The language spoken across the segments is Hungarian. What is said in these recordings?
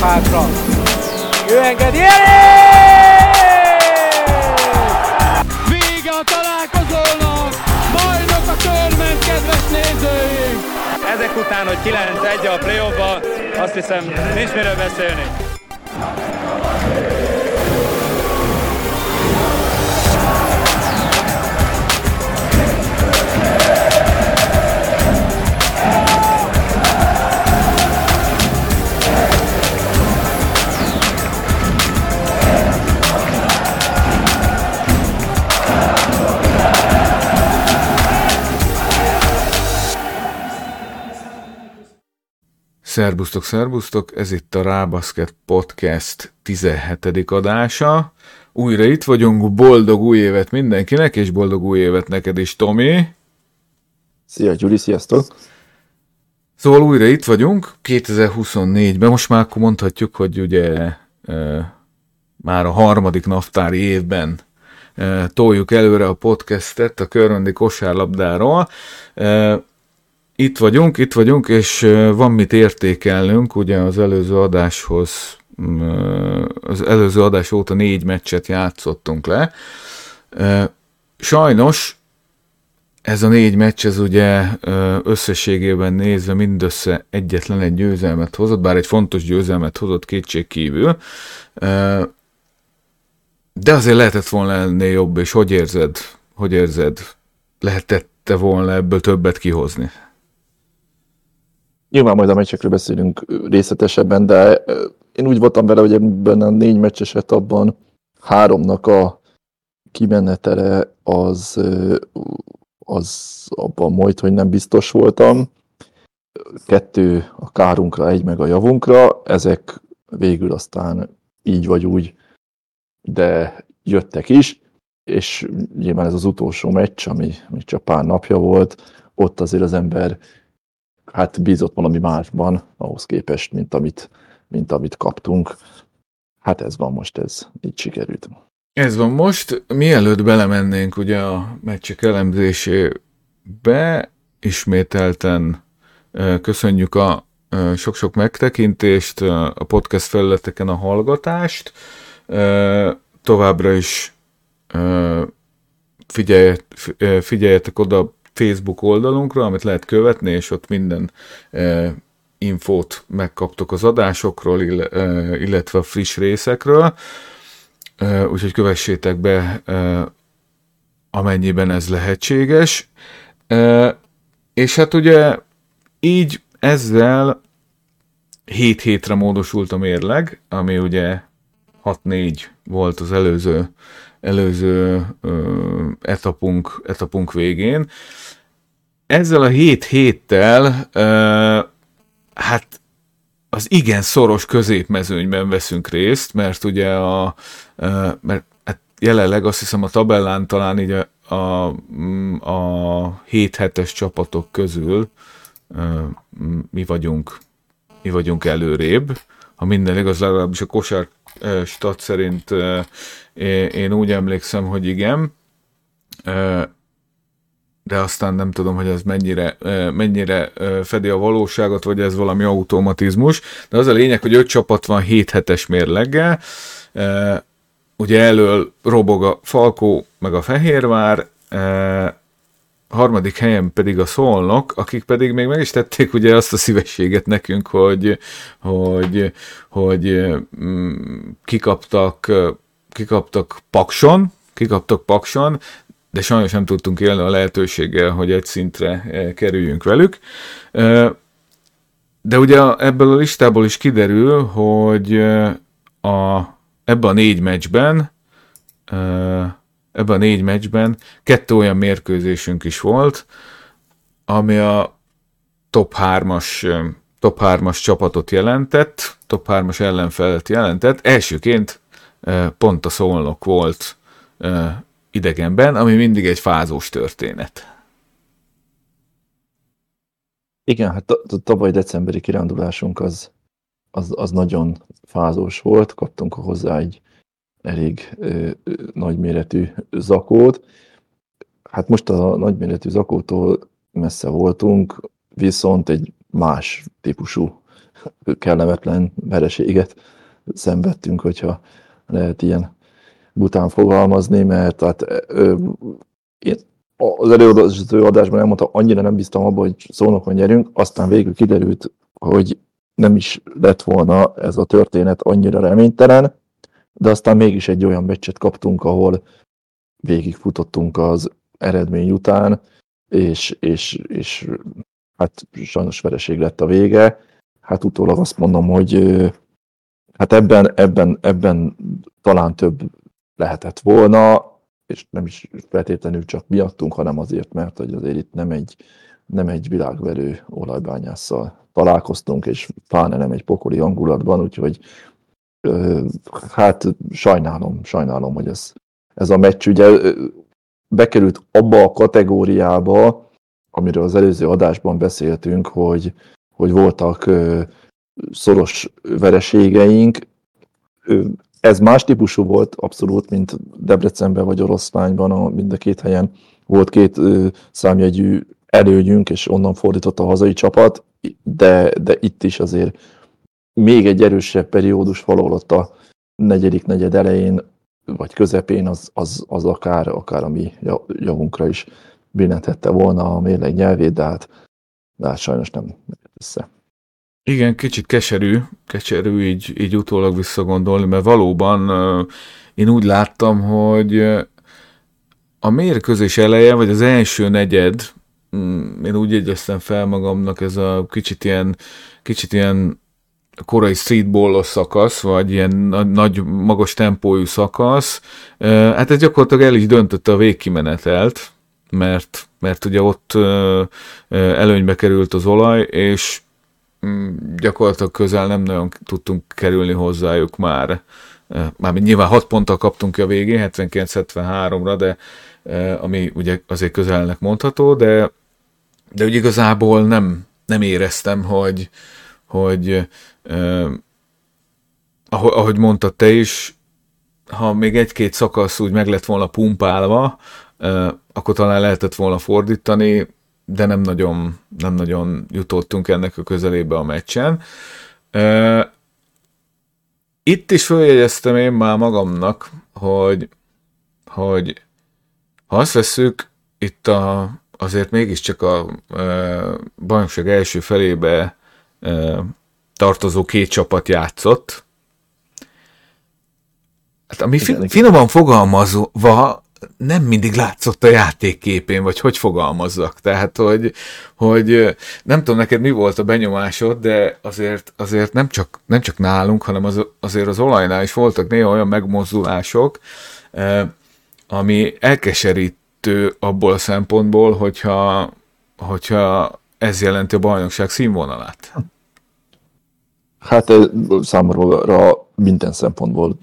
Hátra. Ő engedi Vége a találkozónak! Bajnok a törment, kedves nézőink! Ezek után, hogy 9-1 a play azt hiszem nincs miről beszélni. Szerbusztok, szerbusztok, ez itt a Rábaszket Podcast 17. adása. Újra itt vagyunk, boldog új évet mindenkinek, és boldog új évet neked is, Tomi. Szia, Gyuri, sziasztok! Szóval újra itt vagyunk, 2024-ben, most már akkor mondhatjuk, hogy ugye e, már a harmadik naptári évben e, toljuk előre a podcastet a köröndi kosárlabdáról. E, itt vagyunk, itt vagyunk, és van mit értékelnünk, ugye az előző adáshoz, az előző adás óta négy meccset játszottunk le. Sajnos ez a négy meccs, ez ugye összességében nézve mindössze egyetlen egy győzelmet hozott, bár egy fontos győzelmet hozott kétség kívül, de azért lehetett volna ennél jobb, és hogy érzed, hogy érzed, lehetette volna ebből többet kihozni? Nyilván majd a meccsekről beszélünk részletesebben, de én úgy voltam vele, hogy ebben a négy meccses etapban háromnak a kimenetele az, az abban majd, hogy nem biztos voltam. Kettő a kárunkra, egy meg a javunkra. Ezek végül aztán így vagy úgy, de jöttek is, és nyilván ez az utolsó meccs, ami, ami csak pár napja volt, ott azért az ember hát bízott valami másban ahhoz képest, mint amit, mint amit kaptunk. Hát ez van most, ez így sikerült. Ez van most. Mielőtt belemennénk ugye a meccsek elemzésébe, ismételten köszönjük a sok-sok megtekintést, a podcast felületeken a hallgatást. Továbbra is figyeljetek oda Facebook oldalunkra, amit lehet követni, és ott minden e, infót megkaptok az adásokról, e, illetve a friss részekről, e, úgyhogy kövessétek be, e, amennyiben ez lehetséges. E, és hát ugye így ezzel 7 hétre módosult a mérleg, ami ugye 6-4 volt az előző előző etapunk, etapunk végén. Ezzel a hét héttel hát az igen szoros középmezőnyben veszünk részt, mert ugye a, mert hát jelenleg azt hiszem a tabellán talán így a, a, a 7 hetes csapatok közül mi vagyunk mi vagyunk előrébb. Ha minden igaz, legalábbis a kosár stat szerint én úgy emlékszem, hogy igen, de aztán nem tudom, hogy ez mennyire, mennyire fedi a valóságot, vagy ez valami automatizmus. De az a lényeg, hogy öt csapat van 7 hetes mérleggel, ugye elől robog a Falkó, meg a Fehérvár, harmadik helyen pedig a Szolnok, akik pedig még meg is tették ugye azt a szívességet nekünk, hogy, hogy, hogy mm, kikaptak kikaptak Pakson, kikaptak Pakson, de sajnos nem tudtunk élni a lehetőséggel, hogy egy szintre eh, kerüljünk velük. Eh, de ugye ebből a listából is kiderül, hogy eh, a, ebben a négy meccsben ebben a négy meccsben kettő olyan mérkőzésünk is volt, ami a top 3-as top 3-as csapatot jelentett, top 3-as ellenfelet jelentett. Elsőként pont a szolnok volt idegenben, ami mindig egy fázós történet. Igen, hát tavaly decemberi kirándulásunk az, az, az nagyon fázós volt, kaptunk hozzá egy elég ö, nagyméretű zakót. Hát most a nagyméretű zakótól messze voltunk, viszont egy más típusú kellemetlen vereséget szenvedtünk, hogyha lehet ilyen bután fogalmazni, mert hát, ö, én az előadó adásban elmondta, annyira nem bíztam abban, hogy szónokon nyerünk, aztán végül kiderült, hogy nem is lett volna ez a történet annyira reménytelen, de aztán mégis egy olyan meccset kaptunk, ahol végigfutottunk az eredmény után, és, és, és hát sajnos vereség lett a vége. Hát utólag azt mondom, hogy hát ebben, ebben, ebben talán több lehetett volna, és nem is feltétlenül csak miattunk, hanem azért, mert hogy azért itt nem egy, nem egy világverő olajbányásszal találkoztunk, és pláne nem egy pokoli hangulatban, úgyhogy hát sajnálom, sajnálom, hogy ez, ez a meccs ugye bekerült abba a kategóriába, amiről az előző adásban beszéltünk, hogy, hogy voltak szoros vereségeink. Ez más típusú volt abszolút, mint Debrecenben vagy Oroszlányban, a, mind a két helyen volt két számjegyű előnyünk, és onnan fordított a hazai csapat, de, de itt is azért még egy erősebb periódus valahol ott a negyedik negyed elején, vagy közepén, az, az, az akár, akár a mi javunkra is billentette volna a mérleg nyelvét, de hát, de hát sajnos nem össze. Igen, kicsit keserű, keserű így, így utólag visszagondolni, mert valóban én úgy láttam, hogy a mérkőzés eleje, vagy az első negyed, mm, én úgy jegyeztem fel magamnak ez a kicsit ilyen, kicsit ilyen korai streetballos szakasz, vagy ilyen nagy, magas tempójú szakasz, hát ez gyakorlatilag el is döntötte a végkimenetelt, mert, mert ugye ott előnybe került az olaj, és mm, gyakorlatilag közel nem nagyon tudtunk kerülni hozzájuk már. Mármint nyilván 6 ponttal kaptunk ki a végén, 79-73-ra, de ami ugye azért közelnek mondható, de, de ugye igazából nem, nem éreztem, hogy, hogy eh, ahogy mondtad te is, ha még egy-két szakasz úgy meg lett volna pumpálva, eh, akkor talán lehetett volna fordítani, de nem nagyon, nem nagyon jutottunk ennek a közelébe a meccsen. Eh, itt is följegyeztem én már magamnak, hogy, hogy ha azt veszük, itt a, azért mégiscsak a e, bajnokság első felébe tartozó két csapat játszott. Hát ami fi- finoman fogalmazva nem mindig látszott a játékképén, vagy hogy fogalmazzak. Tehát, hogy, hogy nem tudom neked mi volt a benyomásod, de azért, azért nem, csak, nem csak nálunk, hanem az, azért az olajnál is voltak néha olyan megmozdulások, ami elkeserítő abból a szempontból, hogyha, hogyha ez jelenti a bajnokság színvonalát. Hát számomra minden szempontból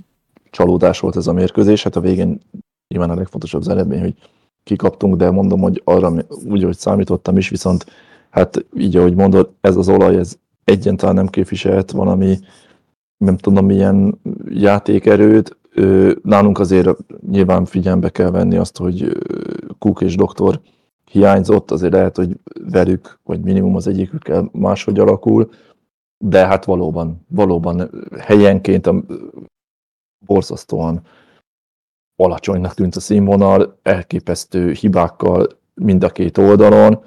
csalódás volt ez a mérkőzés. Hát a végén nyilván a legfontosabb az eredmény, hogy kikaptunk, de mondom, hogy arra úgy, hogy számítottam is, viszont hát így, ahogy mondod, ez az olaj, ez egyáltalán nem képviselt valami, nem tudom, milyen játékerőt. Nálunk azért nyilván figyelembe kell venni azt, hogy Cook és doktor hiányzott, azért lehet, hogy velük, vagy minimum az egyikükkel máshogy alakul, de hát valóban, valóban helyenként borzasztóan alacsonynak tűnt a színvonal, elképesztő hibákkal mind a két oldalon,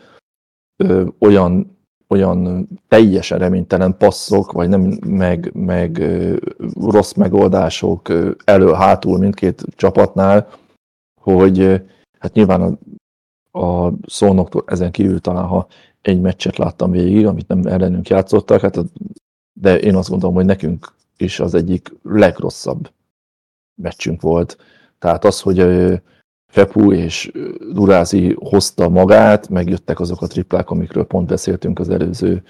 ö, olyan, olyan teljesen reménytelen passzok, vagy nem, meg, meg ö, rossz megoldások elő-hátul mindkét csapatnál, hogy ö, hát nyilván a, a szónoktól ezen kívül talán, ha egy meccset láttam végig, amit nem ellenünk játszottak, hát, de én azt gondolom, hogy nekünk is az egyik legrosszabb meccsünk volt. Tehát az, hogy Fepu és Durázi hozta magát, megjöttek azok a triplák, amikről pont beszéltünk az előző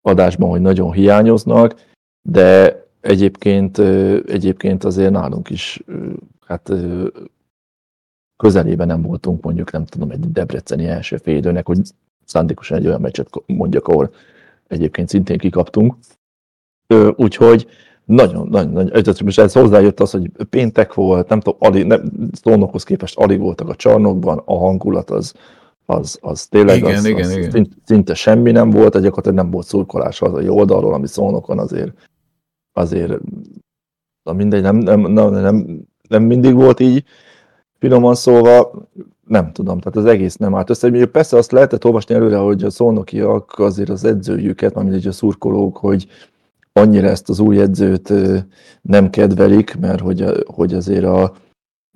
adásban, hogy nagyon hiányoznak, de egyébként, egyébként azért nálunk is hát közelében nem voltunk mondjuk, nem tudom, egy debreceni első félidőnek, hogy szándékosan egy olyan meccset mondjak, ahol egyébként szintén kikaptunk. Úgyhogy nagyon, nagyon, nagyon, most ez hozzájött az, hogy péntek volt, nem tudom, alig, nem, szónokhoz képest alig voltak a csarnokban, a hangulat az, az, az tényleg Igen, az, igen, az igen. szint- szinte semmi nem volt, egy gyakorlatilag nem volt szurkolás az a oldalról, ami szónokon azért, azért na mindegy, nem, nem, nem, nem, nem mindig volt így, finoman szólva, nem tudom, tehát az egész nem állt össze. Persze azt lehetett olvasni előre, hogy a szónokiak azért az edzőjüket, így a szurkolók, hogy annyira ezt az új edzőt nem kedvelik, mert hogy, hogy azért a,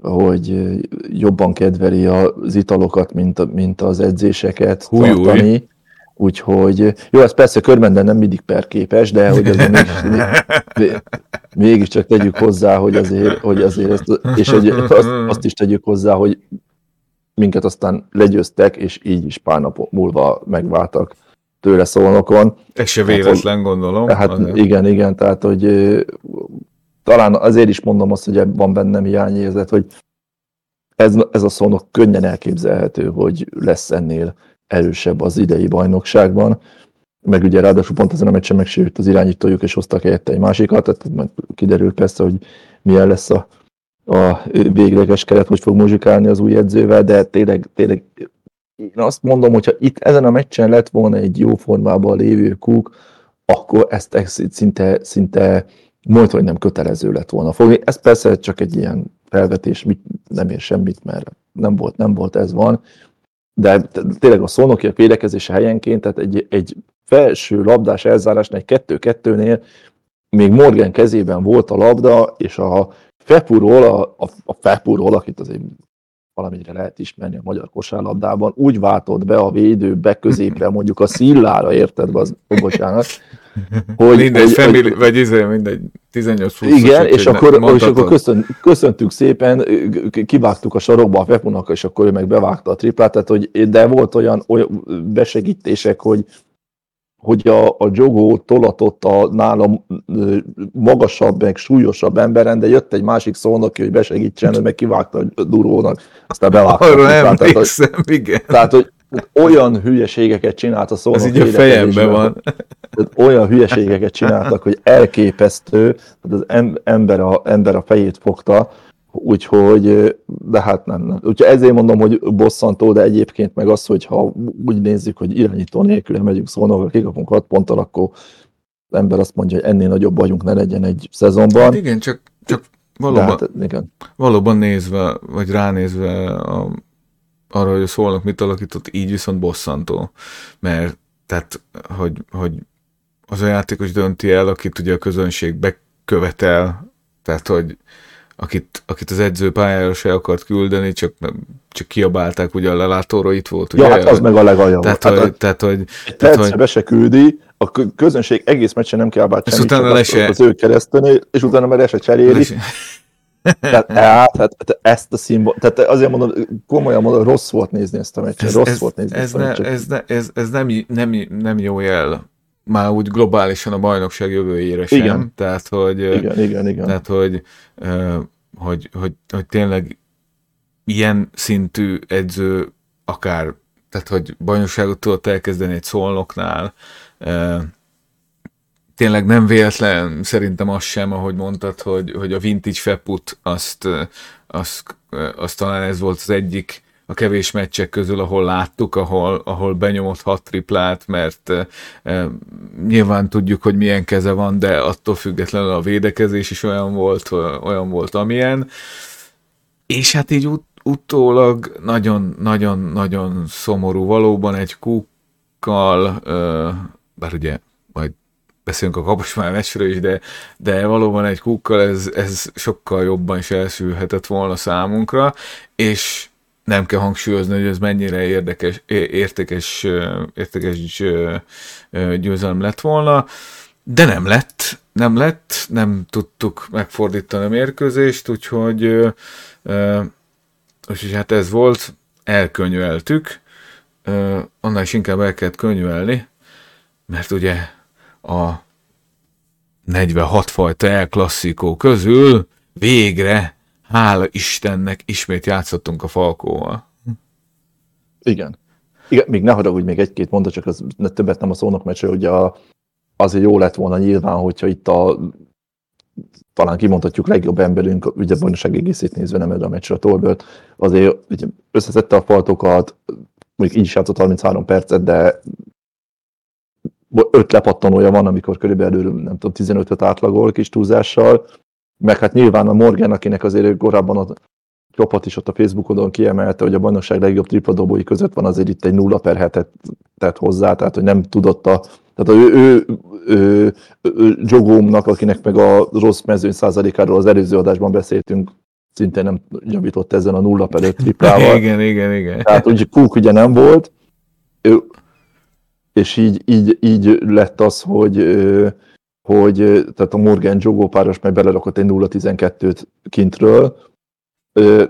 hogy jobban kedveli az italokat, mint, mint az edzéseket Húj, húj. Úgyhogy, jó, ez persze körben nem mindig perképes, de hogy azért mégis, mé- mégiscsak tegyük hozzá, hogy azért, hogy azért ezt, és hogy azt, azt is tegyük hozzá, hogy minket aztán legyőztek, és így is pár nap múlva megváltak tőle szólnokon. Ez se véletlen, gondolom. Hát azért. igen, igen, tehát hogy talán azért is mondom azt, hogy van bennem hiányérzet, hogy ez, ez a szónok könnyen elképzelhető, hogy lesz ennél erősebb az idei bajnokságban, meg ugye ráadásul pont ezen a meccsen megsérült az irányítójuk, és hoztak helyette egy másikat, tehát meg kiderült persze, hogy milyen lesz a, a végleges keret, hogy fog muzsikálni az új edzővel, de tényleg, tényleg én azt mondom, hogyha itt ezen a meccsen lett volna egy jó formában lévő kúk, akkor ezt szinte, szinte majd, hogy nem kötelező lett volna fogni. Ez persze csak egy ilyen felvetés, mit, nem ér semmit, mert nem volt, nem volt, ez van. De tényleg a szónokiak védekezése helyenként, tehát egy, egy felső labdás elzárásnál, egy kettő-kettőnél még Morgan kezében volt a labda, és a Fepurról, a, a, a Fepurról, akit azért valamire lehet ismerni a magyar kosárlabdában, úgy váltott be a védő be középre, mondjuk a szillára, érted, az, bocsánat, hogy, mindegy, hogy, family, hogy, vagy izé, mindegy, 18 20 igen, és akkor, és akkor köszön, köszöntük szépen, kivágtuk a sarokba a Fepunak, és akkor ő meg bevágta a triplát, tehát hogy, de volt olyan, olyan besegítések, hogy hogy a, a jogó tolatott a nálam magasabb, meg súlyosabb emberen, de jött egy másik szónok, hogy besegítsen, ő meg kivágta a durónak, aztán bevágta. a Arra triplát, tehát, hogy, emlékszem, igen. tehát, hogy olyan hülyeségeket csinált a szónok. Ez így a fejemben van. Tehát olyan hülyeségeket csináltak, hogy elképesztő, tehát az em- ember a, ember a fejét fogta, úgyhogy, de hát nem, nem. Úgyhogy ezért mondom, hogy bosszantó, de egyébként meg az, hogy ha úgy nézzük, hogy irányító nélkül megyünk szónokra, kikapunk 6 ponttal, akkor az ember azt mondja, hogy ennél nagyobb bajunk ne legyen egy szezonban. Hát igen, csak, csak de valóban, hát, igen. valóban nézve, vagy ránézve a, arra, hogy a szólnak mit alakított, így viszont bosszantó. Mert tehát, hogy, hogy az a játékos dönti el, akit ugye a közönség bekövetel, tehát, hogy akit, akit az edző pályára se akart küldeni, csak, csak kiabálták, ugye a lelátóra itt volt. Ja, ugye? hát az meg a legaljabb. Tehát, Hát, hogy, tehát, hogy, tehát, Persze, hogy be se küldi, a kö- közönség egész meccsen nem kiabált semmit, utána le se- az ő keresztül, és utána meg le se cseréli. Tehát, hát, hát, hát ezt a színvon, tehát azért mondom, komolyan mondom, rossz volt nézni ezt a meccset, ez, rossz ez, volt nézni ez, ezt a meccset. ez, ne, ez, ez nem, nem, nem jó jel már úgy globálisan a bajnokság jövőjére sem. Igen. Tehát, hogy, Igen, igen, igen. tehát hogy, hogy, hogy, hogy tényleg ilyen szintű edző akár, tehát hogy bajnokságot tudott elkezdeni egy szolnoknál, tényleg nem véletlen szerintem az sem, ahogy mondtad, hogy, hogy a vintage feput azt, azt, azt talán ez volt az egyik a kevés meccsek közül, ahol láttuk, ahol, ahol benyomott hat triplát, mert e, nyilván tudjuk, hogy milyen keze van, de attól függetlenül a védekezés is olyan volt, olyan volt, amilyen. És hát így ut- utólag nagyon-nagyon-nagyon szomorú. Valóban egy kukkal, e, bár ugye beszélünk a Kaposvár meccsről is, de, de valóban egy kukkal ez, ez sokkal jobban is elsülhetett volna számunkra, és nem kell hangsúlyozni, hogy ez mennyire érdekes, értékes, értékes győzelem lett volna, de nem lett, nem lett, nem tudtuk megfordítani a mérkőzést, úgyhogy, úgyhogy hát ez volt, elkönyveltük, annál is inkább el kellett könyvelni, mert ugye a 46 fajta El Classico közül végre hála Istennek ismét játszottunk a Falkóval. Igen. Igen, még ne haragudj még egy-két mondat, csak az ne, többet nem a szónok meccsről, ugye a, azért jó lett volna nyilván, hogyha itt a talán kimondhatjuk legjobb emberünk, ugye bajnokság egészét nézve nem erre a meccsre a Torbert, azért ugye összeszedte a faltokat, mondjuk így is játszott 33 percet, de öt lepattanója van, amikor körülbelül nem tudom, 15-öt átlagol kis túlzással, meg hát nyilván a Morgan, akinek azért korábban a csapat is ott a Facebookodon kiemelte, hogy a bajnokság legjobb tripladobói között van azért itt egy 0 per hetet tett hozzá, tehát hogy nem tudott a tehát ő, ő, ő, ő Jogómnak, akinek meg a rossz mezőny százalékáról az előző adásban beszéltünk, szintén nem javított ezen a nulla per öt triplával. igen, igen, igen. Tehát ugye Cook ugye nem volt, ő, és így, így, így lett az, hogy, hogy tehát a Morgan Jogó páros meg belerakott egy 0-12-t kintről,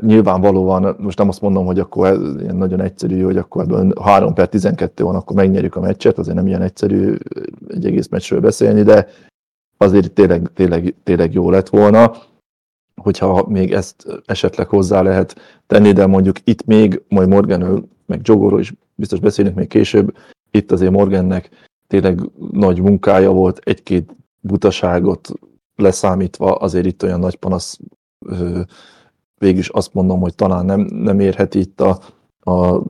nyilvánvalóan, most nem azt mondom, hogy akkor ez ilyen nagyon egyszerű, hogy akkor ebből 3 per 12 van, akkor megnyerjük a meccset, azért nem ilyen egyszerű egy egész meccsről beszélni, de azért tényleg, tényleg, tényleg jó lett volna, hogyha még ezt esetleg hozzá lehet tenni, de mondjuk itt még, majd Morgan, meg Jogóról is biztos beszélünk még később, itt azért Morgannek tényleg nagy munkája volt, egy-két butaságot leszámítva, azért itt olyan nagy panasz végülis azt mondom, hogy talán nem, nem érheti itt a, a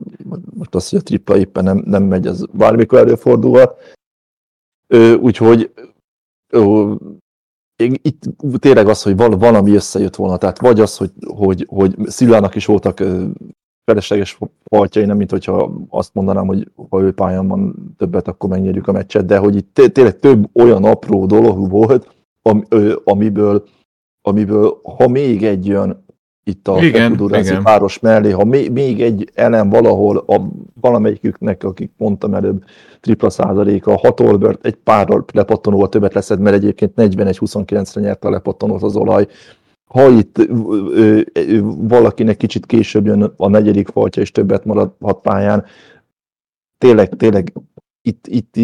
most azt, hogy a tripla éppen nem, nem megy, ez bármikor előfordulhat. Úgyhogy ö, itt tényleg az, hogy val, valami összejött volna, tehát vagy az, hogy, hogy, hogy Szillának is voltak felesleges faltjai, nem mint hogyha azt mondanám, hogy ha ő pályán van többet, akkor megnyerjük a meccset, de hogy itt tényleg több olyan apró dolog volt, amiből, amiből ha még egy jön, itt a Fekudurázi páros mellé, ha még, még egy elem valahol a valamelyiküknek, akik mondtam előbb, tripla százaléka, hat Olbert egy pár lepattanóval többet leszed, mert egyébként 41-29-re nyerte a lepattanót az olaj. Ha itt ö, ö, valakinek kicsit később jön a negyedik faltja, és többet maradhat pályán, tényleg, tényleg itt, itt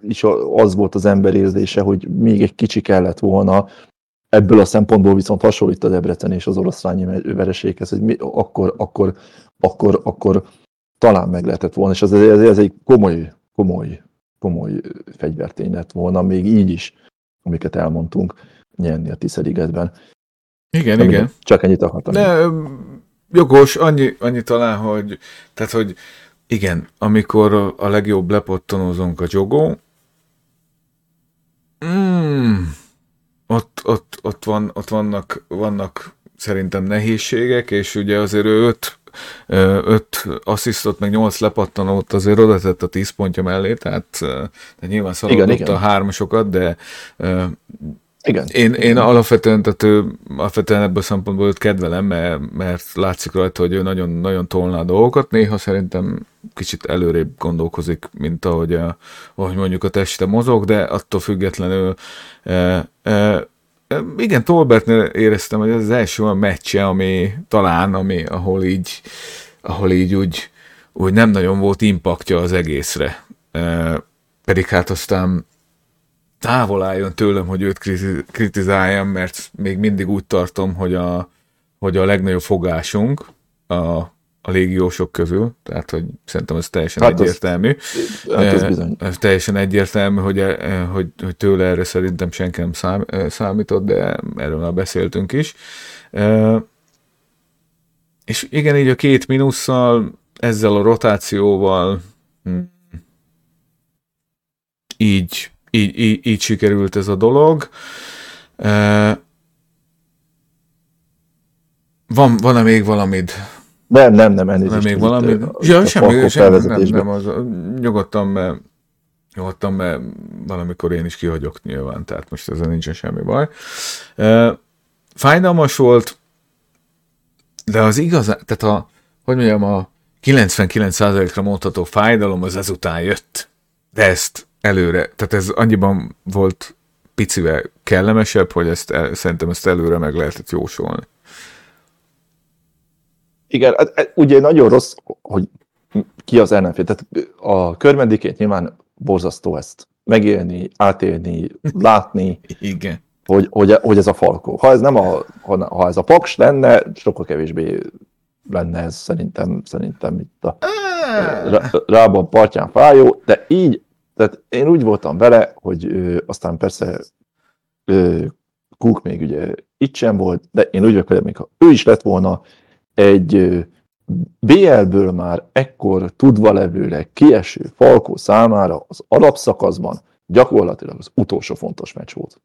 is az volt az ember érzése, hogy még egy kicsi kellett volna, ebből a szempontból viszont hasonlít a Debrecen és az oroszlányi vereséghez, hogy mi, akkor, akkor, akkor, akkor talán meg lehetett volna, és ez, ez, ez egy komoly, komoly, komoly fegyvertény lett volna, még így is, amiket elmondtunk, nyerni a Tiszeligetben. Igen, Nem igen. Csak ennyit akartam. Ne, jogos, annyi, annyi talán, hogy, tehát, hogy igen, amikor a legjobb lepottonozunk a jogó, mm, ott, ott, ott, van, ott vannak, vannak szerintem nehézségek, és ugye azért ő öt, öt asszisztot, meg nyolc lepattanót azért oda tett a tíz pontja mellé, tehát de nyilván szaladott a hármasokat, de igen. Én, én alapvetően, tehát ő, alapvetően ebből a szempontból őt kedvelem, mert, mert látszik rajta, hogy ő nagyon, nagyon tolna a dolgokat. Néha szerintem kicsit előrébb gondolkozik, mint ahogy, a, ahogy mondjuk a teste mozog, de attól függetlenül e, e, igen, Tolbertnél éreztem, hogy ez az első olyan meccse, ami talán, ami, ahol így, ahol így úgy, úgy nem nagyon volt impaktja az egészre. E, pedig hát aztán távol álljon tőlem, hogy őt kritizáljam, mert még mindig úgy tartom, hogy a, hogy a legnagyobb fogásunk a, a légiósok közül, tehát hogy szerintem ez teljesen hát egyértelmű. Az, hát ez bizony. Ez teljesen egyértelmű, hogy, e, hogy, hogy tőle erre szerintem senki nem szám, e, számított, de erről már beszéltünk is. És igen, így a két minusszal, ezzel a rotációval hm, így így, így, így sikerült ez a dolog. Van, van-e még valamid? Nem, nem, nem, elnézést. Nem még valami? Ja, semmi, semmi, nem, nem, az, nyugodtan, mert nyugodtan, mert valamikor én is kihagyok nyilván, tehát most ezzel nincsen semmi baj. Fájdalmas volt, de az igaz, tehát a, hogy mondjam, a 99%-ra mondható fájdalom az ezután jött. De ezt előre, tehát ez annyiban volt picivel kellemesebb, hogy ezt el, szerintem ezt előre meg lehetett jósolni. Igen, hát, hát ugye nagyon rossz, hogy ki az ellenfél. Tehát a körmendikét nyilván borzasztó ezt megélni, átélni, látni. Igen. Hogy, hogy, hogy ez a falkó. Ha ez nem a, ha ez a paks lenne, sokkal kevésbé lenne ez szerintem, szerintem itt a Rában partján fájó, de így tehát én úgy voltam vele, hogy ö, aztán persze ö, Cook még ugye itt sem volt, de én úgy vagyok még ha ő is lett volna egy, ö, BL-ből már ekkor tudva levőleg kieső Falkó számára az alapszakaszban gyakorlatilag az utolsó fontos meccs volt.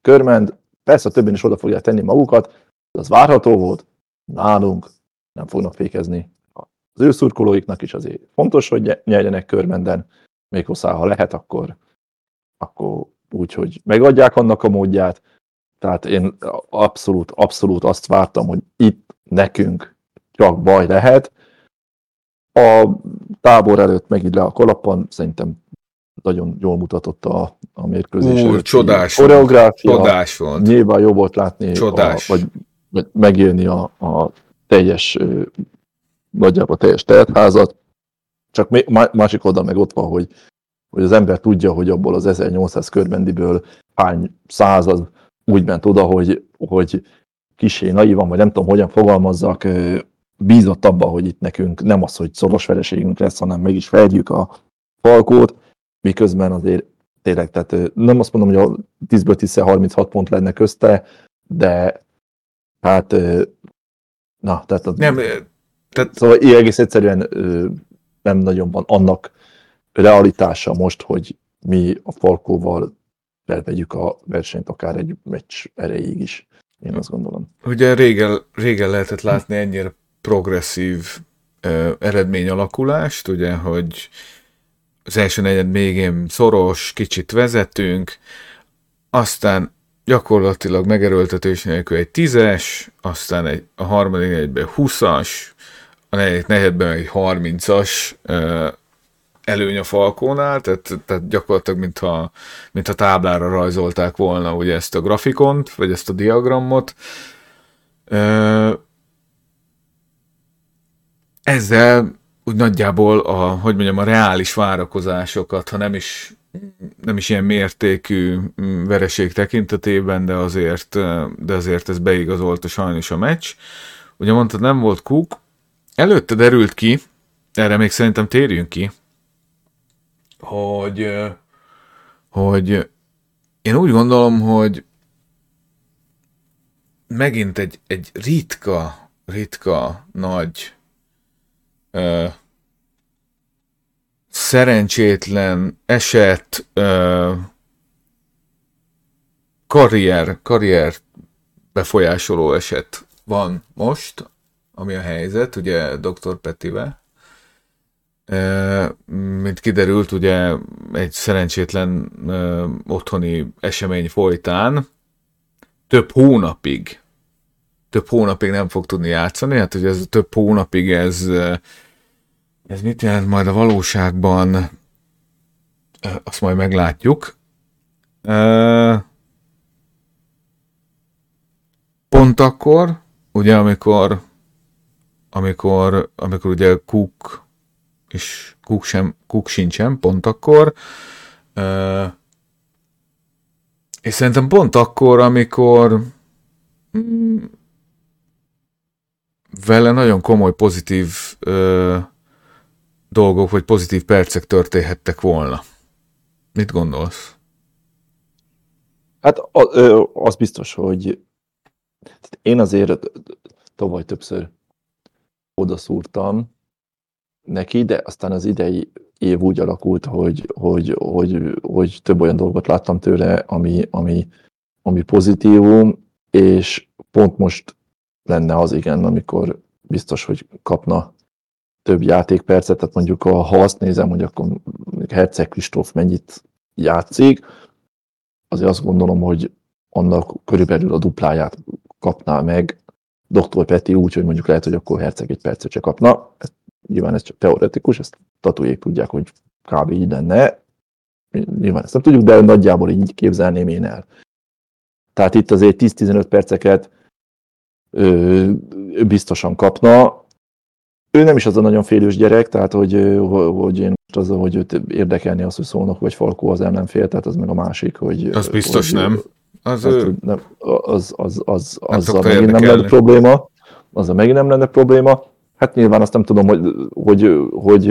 Körmend, persze a többén is oda fogják tenni magukat, az várható volt, nálunk nem fognak fékezni. Az ő szurkolóiknak is azért fontos, hogy nyerjenek körmenden, még hozzá, ha lehet, akkor, akkor úgy, hogy megadják annak a módját. Tehát én abszolút, abszolút azt vártam, hogy itt nekünk csak baj lehet. A tábor előtt megint le a kalappan, szerintem nagyon jól mutatott a, a mérkőzés. Úr, csodás koreográfia. Csodás volt. Nyilván jó volt látni, Csodás. A, vagy, vagy megélni a, a teljes, nagyjából teljes teltházat. Csak másik oldal meg ott van, hogy, hogy az ember tudja, hogy abból az 1800 körbendiből hány század úgy ment oda, hogy, hogy kisé naívan, vagy nem tudom, hogyan fogalmazzak, bízott abba, hogy itt nekünk nem az, hogy szoros vereségünk lesz, hanem mégis felgyük a falkót, miközben azért tényleg, tehát nem azt mondom, hogy a 10-ből 10 36 pont lenne közte, de hát na, tehát, a, nem, tehát szóval egész egyszerűen nem nagyon van annak realitása most, hogy mi a Falkóval felvegyük a versenyt akár egy meccs erejéig is. Én azt gondolom. Ugye régen, régen lehetett látni ennyire progresszív uh, eredményalakulást, ugye, hogy az első negyed végén szoros, kicsit vezetünk, aztán gyakorlatilag megerőltetés nélkül egy tízes, aztán egy, a harmadik negyedben húszas, a negyedik negyedben egy harmincas uh, előny a Falkónál, tehát, tehát gyakorlatilag mintha, mintha táblára rajzolták volna ugye ezt a grafikont, vagy ezt a diagramot. Ezzel úgy nagyjából a, hogy mondjam, a reális várakozásokat, ha nem is, nem is ilyen mértékű vereség tekintetében, de azért, de azért ez beigazolta sajnos a meccs. Ugye mondtad, nem volt Cook, előtte derült ki, erre még szerintem térjünk ki, hogy, hogy én úgy gondolom, hogy megint egy, egy ritka, ritka nagy ö, szerencsétlen eset ö, karrier, karrier befolyásoló eset van most, ami a helyzet, ugye Dr. Petivel, mint kiderült, ugye egy szerencsétlen otthoni esemény folytán több hónapig több hónapig nem fog tudni játszani, hát hogy ez több hónapig ez ez mit jelent majd a valóságban azt majd meglátjuk. Pont akkor, ugye amikor amikor, amikor ugye Cook és Cook, sem, Cook sincsen pont akkor. És szerintem pont akkor, amikor mm, vele nagyon komoly pozitív uh, dolgok, vagy pozitív percek történhettek volna. Mit gondolsz? Hát az biztos, hogy én azért tavaly többször odaszúrtam, neki, de aztán az idei év úgy alakult, hogy, hogy, hogy, hogy több olyan dolgot láttam tőle, ami, ami, ami pozitívum, és pont most lenne az igen, amikor biztos, hogy kapna több játékpercet, tehát mondjuk a, ha azt nézem, hogy akkor Herceg Kristóf mennyit játszik, azért azt gondolom, hogy annak körülbelül a dupláját kapná meg Dr. Peti úgy, hogy mondjuk lehet, hogy akkor Herceg egy percet se kapna. Ezt nyilván ez csak teoretikus, ezt tatuék tudják, hogy kb. így lenne. Nyilván ezt nem tudjuk, de nagyjából így képzelném én el. Tehát itt azért 10-15 perceket ö, biztosan kapna. Ő nem is az a nagyon félős gyerek, tehát hogy, hogy én most az, hogy őt érdekelni az, hogy szólnak, vagy Falkó az ellenfél, tehát az meg a másik, hogy... Az biztos hogy, nem. Az, az, nem, az, az, az, nem az, az megint nem lenne probléma. Az a megint nem lenne probléma. Hát nyilván azt nem tudom, hogy, hogy, hogy,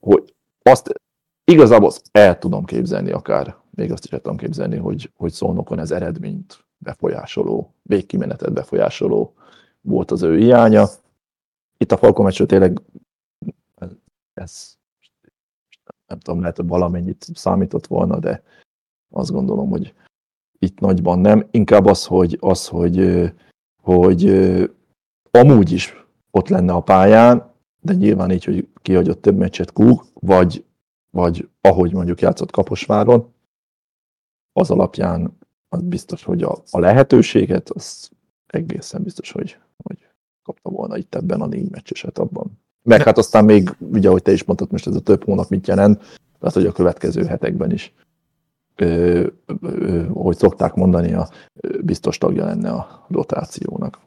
hogy azt igazából azt el tudom képzelni akár, még azt is el tudom képzelni, hogy, hogy szónokon ez eredményt befolyásoló, végkimenetet befolyásoló volt az ő hiánya. itt a Falcon meccsről tényleg ez, ez nem tudom, lehet, hogy valamennyit számított volna, de azt gondolom, hogy itt nagyban nem. Inkább az, hogy, az, hogy, hogy amúgy is ott lenne a pályán, de nyilván így, hogy kihagyott több meccset Kúk, vagy, vagy ahogy mondjuk játszott Kaposváron, az alapján az biztos, hogy a, a lehetőséget, az egészen biztos, hogy, hogy kapta volna itt ebben a négy meccses etapban. Meg De... hát aztán még, ugye, ahogy te is mondtad, most ez a több hónap mit jelent, tehát hogy a következő hetekben is, ö, ö, szokták mondani, a biztos tagja lenne a rotációnak.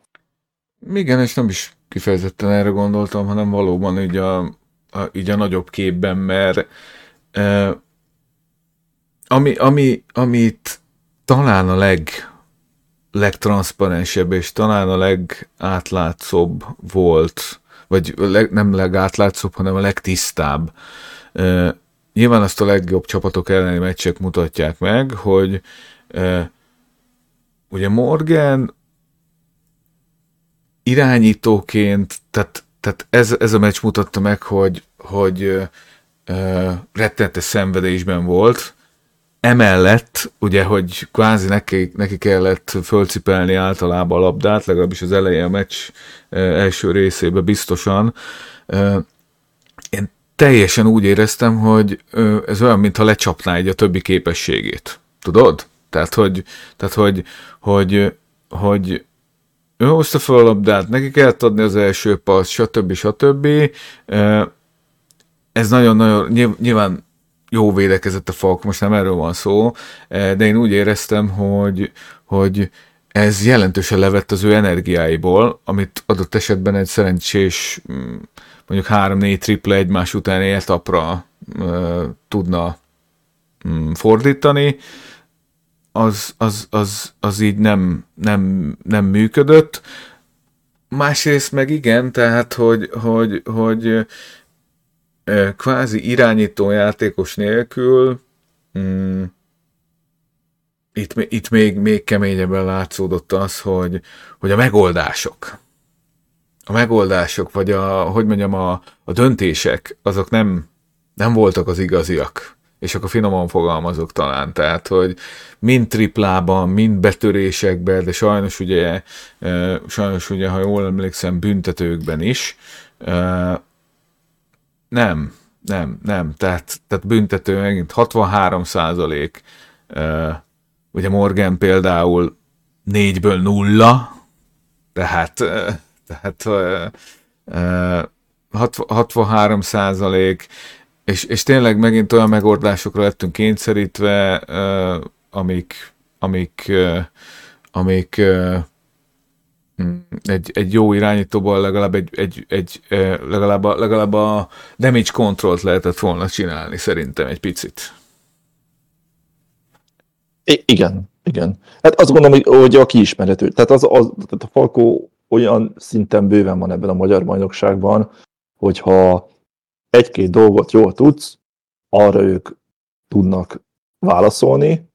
Igen, és nem is kifejezetten erre gondoltam, hanem valóban így a, a, így a nagyobb képben, mert e, ami, ami, amit talán a leg, legtranszparensebb és talán a legátlátszóbb volt, vagy leg, nem legátlátszóbb, hanem a legtisztább. E, nyilván azt a legjobb csapatok elleni meccsek mutatják meg, hogy e, ugye Morgan irányítóként, tehát, tehát ez, ez a meccs mutatta meg, hogy, hogy uh, rettente szenvedésben volt, Emellett, ugye, hogy kvázi neki, neki kellett fölcipelni általában a labdát, legalábbis az elején a meccs első részében biztosan. Teljesen úgy éreztem, hogy ez olyan, mintha lecsapná egy a többi képességét. Tudod? Tehát, hogy, tehát, hogy, hogy, hogy ő hozta fel a labdát, neki kellett adni az első passz, stb. stb. Ez nagyon-nagyon, nyilván jó védekezett a Falk, most nem erről van szó, de én úgy éreztem, hogy, hogy ez jelentősen levett az ő energiáiból, amit adott esetben egy szerencsés mm, mondjuk három-négy triple egymás után etapra tudna mm, fordítani, az, az, az, az így nem, nem, nem működött. Másrészt meg igen, tehát, hogy, hogy, hogy kvázi irányító játékos nélkül mm, itt, itt még, még keményebben látszódott az, hogy, hogy a megoldások, a megoldások, vagy a, hogy mondjam, a, a döntések, azok nem, nem voltak az igaziak és akkor finoman fogalmazok talán, tehát, hogy mind triplában, mind betörésekben, de sajnos ugye, sajnos ugye, ha jól emlékszem, büntetőkben is, nem, nem, nem, tehát, tehát büntető megint 63 százalék, ugye Morgan például négyből nulla, tehát, tehát 63 százalék, és, és tényleg megint olyan megoldásokra lettünk kényszerítve, uh, amik, amik, uh, amik uh, egy, egy jó irányítóból legalább egy, egy, egy legalább, a, legalább a damage control lehetett volna csinálni szerintem egy picit. I- igen, igen. Hát azt gondolom, hogy a kiismerhető. Tehát, az, az, tehát a Falkó olyan szinten bőven van ebben a magyar bajnokságban, hogyha egy-két dolgot jól tudsz, arra ők tudnak válaszolni,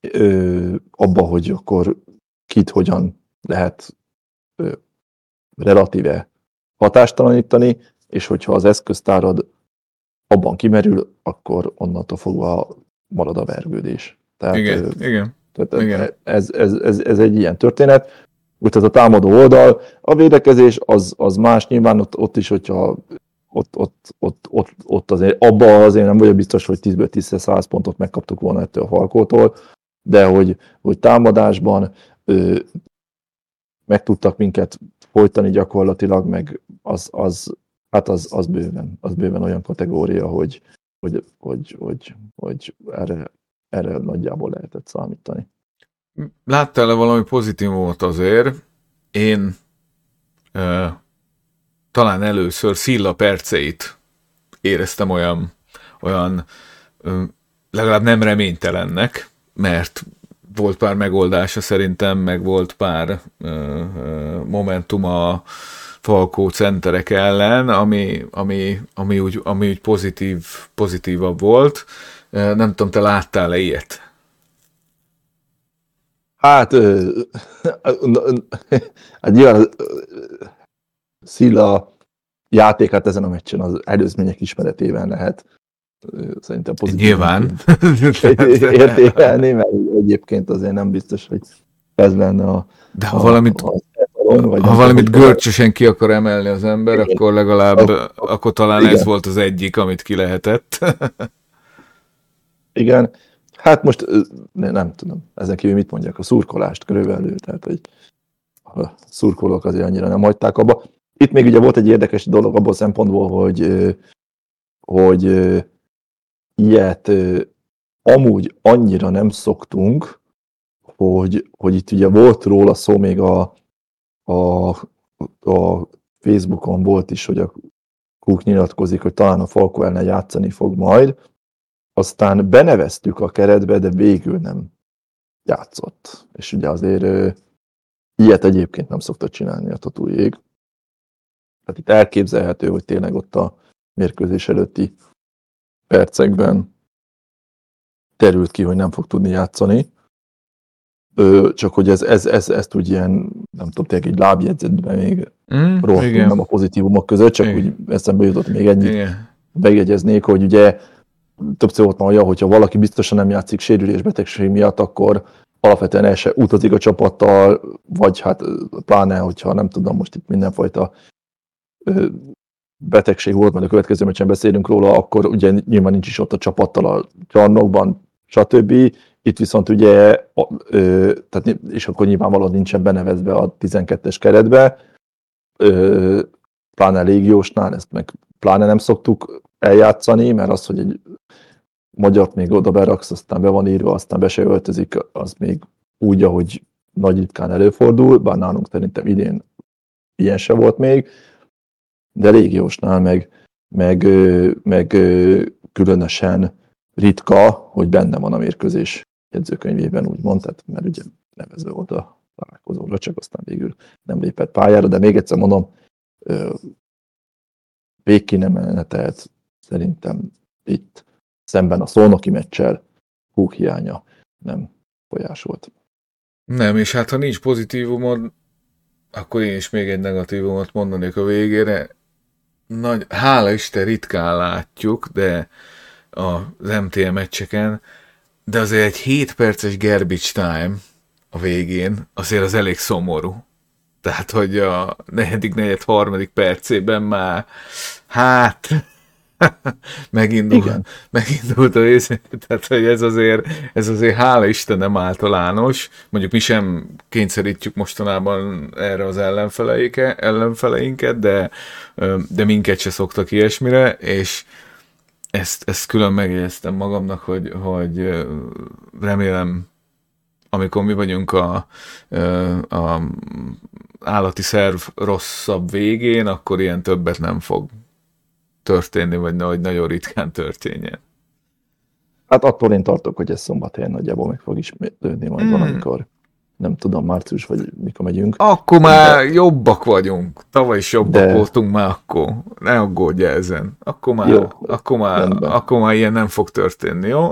ö, abba, hogy akkor kit hogyan lehet ö, relatíve hatástalanítani, és hogyha az eszköztárad abban kimerül, akkor onnantól fogva marad a vergődés. Tehát, igen, ö, igen. Tehát igen. Ez, ez, ez, ez egy ilyen történet. Úgy ez a támadó oldal, a védekezés az, az más, nyilván ott, ott is, hogyha ott, ott, ott, ott, ott azért, abban azért nem vagyok biztos, hogy 10-ből 10 100 pontot megkaptuk volna ettől a Falkótól, de hogy, hogy támadásban ö, meg tudtak minket folytani gyakorlatilag, meg az, az, hát az, az, bőven, az bőven olyan kategória, hogy, hogy, hogy, hogy, hogy erre, erre nagyjából lehetett számítani. Láttál-e valami pozitívumot azért? Én talán először Szilla perceit éreztem olyan, olyan legalább nem reménytelennek, mert volt pár megoldása szerintem, meg volt pár momentum a Falkó centerek ellen, ami, ami, ami, úgy, ami úgy pozitív, pozitívabb volt. Nem tudom, te láttál-e ilyet? Hát, hát nyilván Szila játékát ezen a meccsen az előzmények ismeretében lehet szerintem pozitív. Nyilván. Értékelni, mert egyébként azért nem biztos, hogy ez lenne a... De ha a, valamit, a, a, ha valamit görcsösen ki akar emelni az ember, igen. akkor legalább, a, akkor talán igen. ez volt az egyik, amit ki lehetett. igen. Hát most nem tudom, ezen kívül mit mondjak, a szurkolást körülbelül, tehát hogy a szurkolók azért annyira nem hagyták abba. Itt még ugye volt egy érdekes dolog abból szempontból, hogy, hogy ilyet amúgy annyira nem szoktunk, hogy, hogy itt ugye volt róla szó még a, a, a Facebookon volt is, hogy a Cook nyilatkozik, hogy talán a Falco ellen játszani fog majd, aztán beneveztük a keretbe, de végül nem játszott. És ugye azért ilyet egyébként nem szokta csinálni a tatújég. Tehát itt elképzelhető, hogy tényleg ott a mérkőzés előtti percekben terült ki, hogy nem fog tudni játszani. Ö, csak hogy ez, ez, ez, ezt úgy ilyen, nem tudom, tényleg egy lábjegyzetben még mm, nem a pozitívumok között, csak igen. úgy eszembe jutott még ennyit. Igen. Bejegyeznék, hogy ugye többször volt már olyan, hogyha valaki biztosan nem játszik sérülés betegség miatt, akkor alapvetően el se utazik a csapattal, vagy hát pláne, hogyha nem tudom, most itt mindenfajta betegség volt, majd a következő meccsen beszélünk róla, akkor ugye nyilván nincs is ott a csapattal a csarnokban, stb. Itt viszont ugye, ö, tehát, és akkor nyilvánvalóan nincsen benevezve a 12-es keretbe, ö, pláne légiósnál, ezt meg pláne nem szoktuk eljátszani, mert az, hogy egy magyart még oda beraksz, aztán be van írva, aztán be se öltözik, az még úgy, ahogy nagy ritkán előfordul, bár nálunk szerintem idén ilyen se volt még, de légiósnál meg, meg, meg különösen ritka, hogy benne van a mérkőzés jegyzőkönyvében, úgymond, tehát, mert ugye nevező volt a találkozóra, csak aztán végül nem lépett pályára, de még egyszer mondom, végkinemenetelt szerintem itt szemben a szónoki meccsel húk hiánya nem folyásolt. Nem, és hát ha nincs pozitívumod, akkor én is még egy negatívumot mondanék a végére. Nagy, hála Isten ritkán látjuk, de az MTM meccseken, de azért egy 7 perces garbage time a végén azért az elég szomorú. Tehát, hogy a negyedik, negyed, harmadik percében már hát megindult, Igen. megindult a rész, tehát hogy ez azért, ez azért hála Isten nem általános, mondjuk mi sem kényszerítjük mostanában erre az ellenfeleinket, de, de minket se szoktak ilyesmire, és ezt, ezt külön megjegyeztem magamnak, hogy, hogy remélem amikor mi vagyunk a, a állati szerv rosszabb végén, akkor ilyen többet nem fog történni, vagy hogy nagyon ritkán történjen. Hát attól én tartok, hogy ez szombathelyen nagyjából meg fog ismétlődni majd hmm. valamikor. Nem tudom, március vagy mikor megyünk. Akkor de... már jobbak vagyunk. Tavaly is jobbak de... voltunk már akkor. Ne aggódj ezen. Akkor már, jó, akkor, már, akkor már ilyen nem fog történni, jó?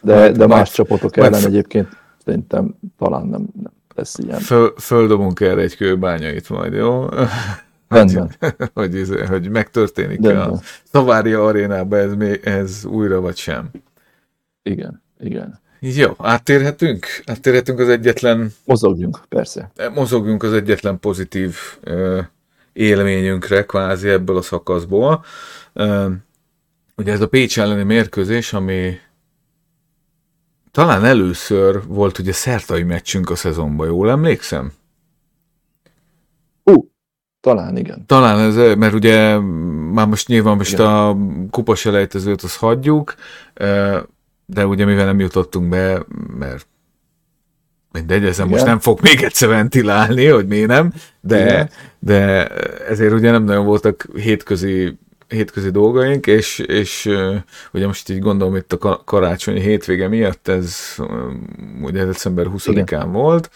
De, majd, de más majd, csapatok ellen majd... egyébként szerintem talán nem, nem lesz ilyen. Föl, földobunk erre egy kőbányait majd, jó? Rendben. Hogy, hogy, hogy megtörténik -e a Szavária arénában ez, ez újra vagy sem. Igen, igen. Jó, áttérhetünk? Áttérhetünk az egyetlen... Mozogjunk, persze. Mozogjunk az egyetlen pozitív uh, élményünkre, kvázi ebből a szakaszból. Uh, ugye ez a Pécs elleni mérkőzés, ami talán először volt ugye szertai meccsünk a szezonban, jól emlékszem? Talán igen. Talán ez, mert ugye már most nyilván most igen. a kupas elejtezőt azt hagyjuk, de ugye mivel nem jutottunk be, mert mindegy, ezen most nem fog még egyszer ventilálni, hogy miért nem, de, de ezért ugye nem nagyon voltak hétközi hétközi dolgaink, és, és ugye most így gondolom itt a karácsonyi hétvége miatt ez ugye december 20-án volt,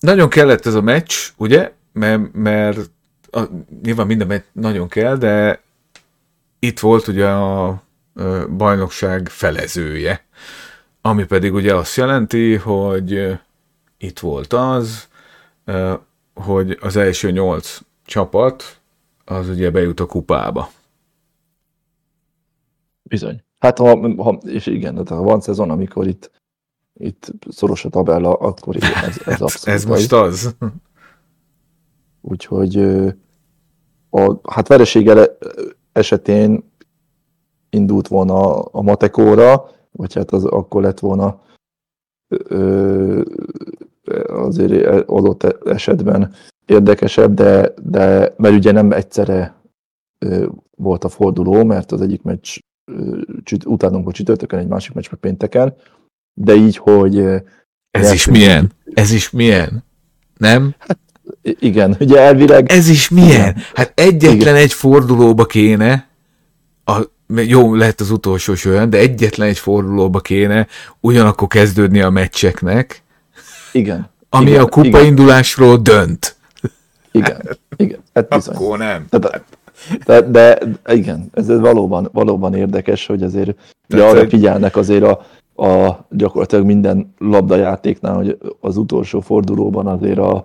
nagyon kellett ez a meccs, ugye? Mert, mert a, nyilván minden meccs nagyon kell, de itt volt ugye a, a bajnokság felezője, ami pedig ugye azt jelenti, hogy itt volt az, hogy az első nyolc csapat az ugye bejut a kupába. Bizony. Hát ha, ha és igen, tehát ha van szezon, amikor itt, itt szoros a tabella, akkor igen, ez, ez abszolút. Ez most az. Úgyhogy a, hát vereség esetén indult volna a Matekóra, vagy hát az akkor lett volna ö, azért adott esetben érdekesebb, de, de mert ugye nem egyszerre ö, volt a forduló, mert az egyik meccs utánunk a csütörtökön, egy másik meccs meg pénteken, de így, hogy... Ez is milyen? Ez is milyen? Nem? Hát, igen, ugye elvileg... Ez is milyen? Hát egyetlen igen. egy fordulóba kéne, a, jó, lehet az utolsó olyan, de egyetlen egy fordulóba kéne ugyanakkor kezdődni a meccseknek. Igen. Ami igen, a kupaindulásról dönt. Igen, igen. Hát bizony. Akkor nem. Tehát, de, de igen, ez valóban, valóban érdekes, hogy azért ugye arra figyelnek azért a, a gyakorlatilag minden labdajátéknál, hogy az utolsó fordulóban azért a,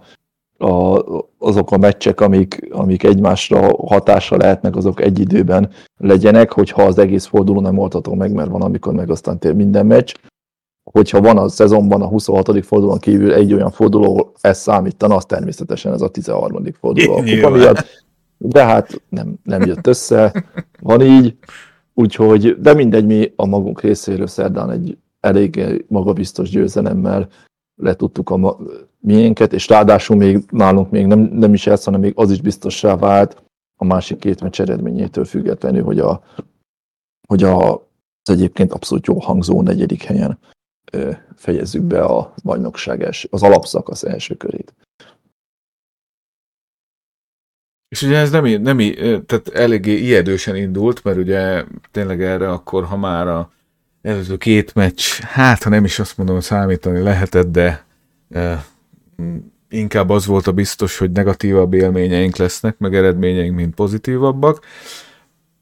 a, azok a meccsek, amik, amik egymásra hatással lehetnek, azok egy időben legyenek, hogyha az egész forduló nem oldható meg, mert van, amikor meg aztán tér minden meccs. Hogyha van a szezonban a 26. fordulón kívül egy olyan forduló, ez számítana, az természetesen ez a 13. forduló a kupa miatt. De hát nem, nem jött össze, van így, úgyhogy, de mindegy, mi a magunk részéről szerdán egy elég magabiztos győzelemmel letudtuk a miénket, és ráadásul még nálunk még nem, nem is ez, hanem még az is biztossá vált a másik két meccs eredményétől függetlenül, hogy, a, hogy a, az egyébként abszolút jó hangzó negyedik helyen ö, fejezzük be a bajnokság első, az alapszakasz első körét. És ugye ez nem, nem tehát eléggé ijedősen indult, mert ugye tényleg erre akkor, ha már a előző két meccs, hát ha nem is azt mondom, számítani lehetett, de e, inkább az volt a biztos, hogy negatívabb élményeink lesznek, meg eredményeink, mint pozitívabbak.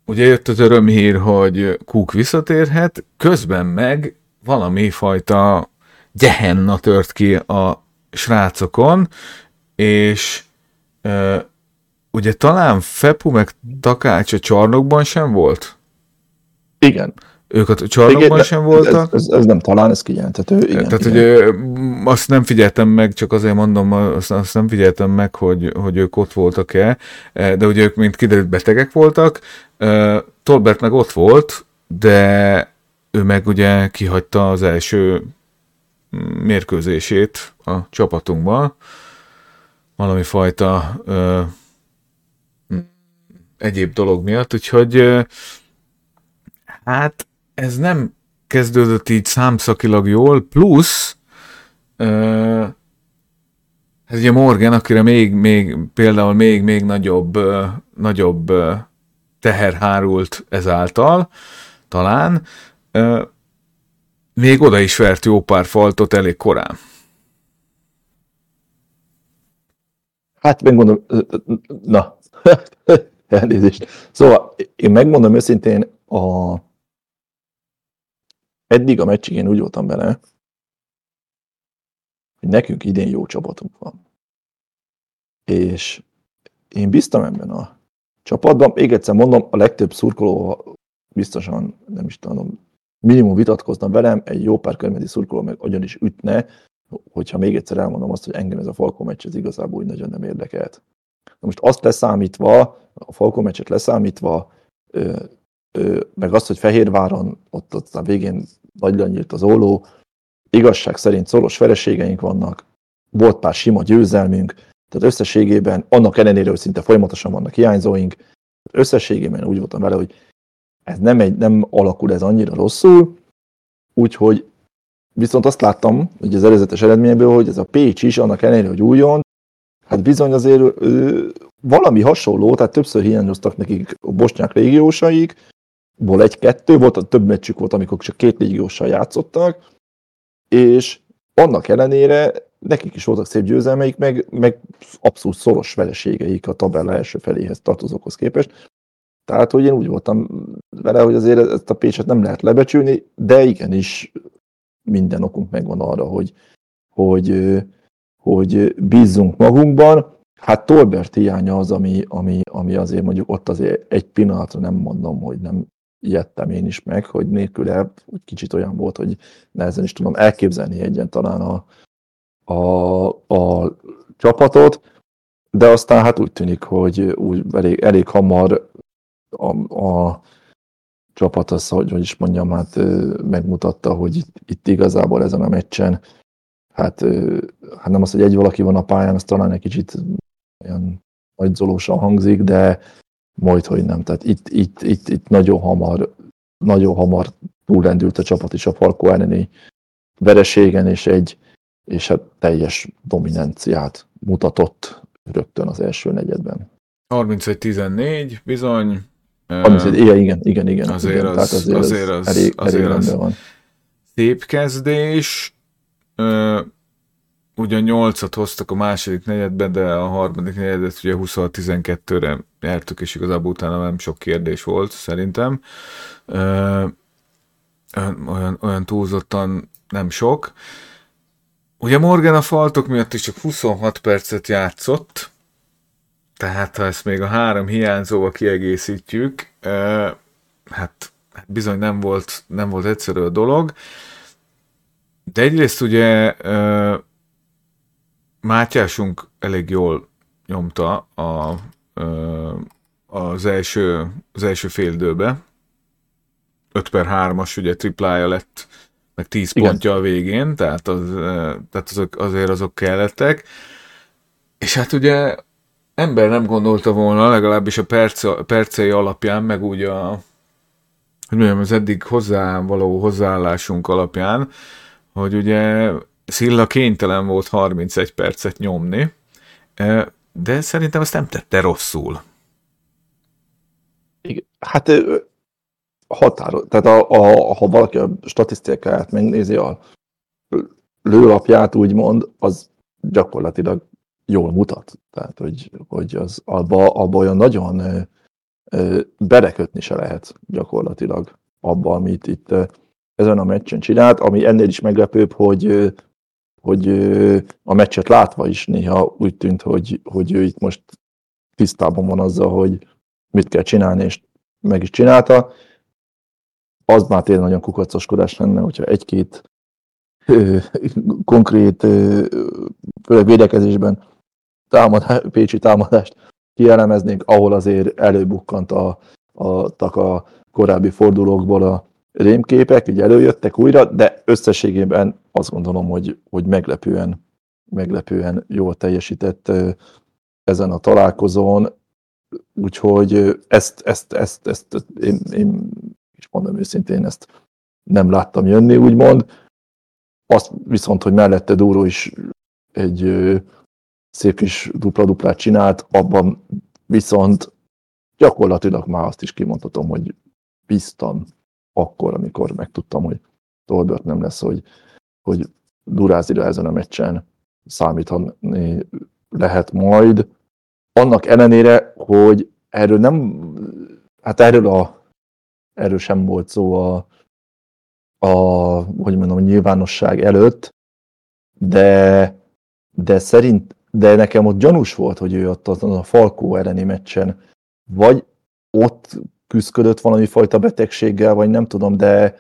Ugye jött az örömhír, hogy Cook visszatérhet, közben meg valami fajta gyehenna tört ki a srácokon, és e, ugye talán Fepu meg Takács a csarnokban sem volt? Igen. Ők a csarnokban igen, sem voltak? Ez, ez, ez nem talán, ez kijelentető. Igen, Tehát, igen. hogy azt nem figyeltem meg, csak azért mondom, azt, azt nem figyeltem meg, hogy, hogy ők ott voltak-e, de ugye ők mind kiderült betegek voltak. Tolbert meg ott volt, de ő meg ugye kihagyta az első mérkőzését a csapatunkban. Valami fajta egyéb dolog miatt, úgyhogy hát ez nem kezdődött így számszakilag jól, plusz uh, hát ugye Morgan, akire még, még például még, még nagyobb, nagyobb teher hárult ezáltal, talán, még oda is vert jó pár faltot elég korán. Hát megmondom, na, Elnézést. Szóval én megmondom őszintén, a... eddig a meccsig én úgy voltam bele, hogy nekünk idén jó csapatunk van. És én biztam ebben a csapatban, még egyszer mondom, a legtöbb szurkoló biztosan, nem is tudom, minimum vitatkozna velem, egy jó pár körmedi szurkoló meg agyon is ütne, hogyha még egyszer elmondom azt, hogy engem ez a Falkó meccs ez igazából úgy nagyon nem érdekelt. Na most azt leszámítva, a Falcon meccset leszámítva, ö, ö, meg azt, hogy Fehérváron ott, ott a végén nagyra nyílt az óló, igazság szerint szoros vereségeink vannak, volt pár sima győzelmünk, tehát összességében, annak ellenére, hogy szinte folyamatosan vannak hiányzóink, összességében úgy voltam vele, hogy ez nem, egy, nem alakul ez annyira rosszul, úgyhogy viszont azt láttam, hogy az előzetes eredményből, hogy ez a Pécs is, annak ellenére, hogy újon, hát bizony azért ő, valami hasonló, tehát többször hiányoztak nekik a bosnyák régiósaik, ból egy-kettő, volt, a több meccsük volt, amikor csak két légióssal játszottak, és annak ellenére nekik is voltak szép győzelmeik, meg, meg abszolút szoros vereségeik a tabella első feléhez tartozókhoz képest. Tehát, hogy én úgy voltam vele, hogy azért ezt a Pécset nem lehet lebecsülni, de igenis minden okunk megvan arra, hogy, hogy, hogy bízzunk magunkban, Hát Tolbert hiánya az, ami, ami, ami azért mondjuk ott azért egy pillanatra nem mondom, hogy nem ijedtem én is meg, hogy nélküle úgy kicsit olyan volt, hogy nehezen is tudom elképzelni egyen talán a, a, a csapatot, de aztán hát úgy tűnik, hogy úgy elég, elég hamar a, a csapat az, hogy, hogy is mondjam, hát megmutatta, hogy itt, itt igazából ezen a meccsen, hát, hát nem az, hogy egy valaki van a pályán, az talán egy kicsit olyan nagyzolósan hangzik, de majd, hogy nem. Tehát itt, itt, itt, itt nagyon hamar, nagyon hamar túlrendült a csapat is a Falko elleni vereségen, és egy és hát teljes dominanciát mutatott rögtön az első negyedben. 31-14, bizony. 31, igen, igen, igen, igen. Azért, igen, az, azért, azért az, elég, azért elég az van. szép kezdés. Uh, ugyan 8-at hoztak a második negyedben, de a harmadik negyedet ugye 26-12-re nyertük, és igazából utána nem sok kérdés volt, szerintem. Uh, olyan, olyan túlzottan nem sok. Ugye Morgan a faltok miatt is csak 26 percet játszott, tehát ha ezt még a három hiányzóval kiegészítjük, uh, hát bizony nem volt, nem volt egyszerű a dolog. De egyrészt ugye Mátyásunk elég jól nyomta a, az, első, az első fél időbe. 5 per 3-as ugye triplája lett, meg 10 Igen. pontja a végén, tehát, az, tehát azok, azért azok kellettek. És hát ugye ember nem gondolta volna, legalábbis a perce, percei alapján, meg úgy a, hogy mondjam, az eddig hozzá való hozzáállásunk alapján, hogy ugye Szilla kénytelen volt 31 percet nyomni, de szerintem azt nem tette rosszul. Igen. Hát határo, tehát a, a, ha valaki a statisztikáját megnézi, a lőlapját úgymond, az gyakorlatilag jól mutat. Tehát, hogy, hogy az abba, abba olyan nagyon ö, ö, belekötni se lehet gyakorlatilag abba, amit itt ezen a meccsen csinált, ami ennél is meglepőbb, hogy hogy a meccset látva is néha úgy tűnt, hogy, hogy ő itt most tisztában van azzal, hogy mit kell csinálni, és meg is csinálta. Az már tényleg nagyon kukacoskodás lenne, hogyha egy-két konkrét, főleg védekezésben támadás, pécsi támadást kielemeznénk, ahol azért előbukkant a, a, a korábbi fordulókból a, rémképek, így előjöttek újra, de összességében azt gondolom, hogy, hogy meglepően, meglepően jól teljesített ezen a találkozón, úgyhogy ezt, ezt, ezt, ezt én, én is mondom őszintén, ezt nem láttam jönni, úgymond. Azt viszont, hogy mellette Dúró is egy szép kis dupla-duplát csinált, abban viszont gyakorlatilag már azt is kimondhatom, hogy bíztam akkor, amikor megtudtam, hogy Tolbert nem lesz, hogy, hogy Durázira ezen a meccsen számítani lehet majd. Annak ellenére, hogy erről nem, hát erről a erről sem volt szó a, a hogy mondom, a nyilvánosság előtt, de, de szerint, de nekem ott gyanús volt, hogy ő ott azon a Falkó elleni meccsen vagy ott küzdött valami fajta betegséggel, vagy nem tudom, de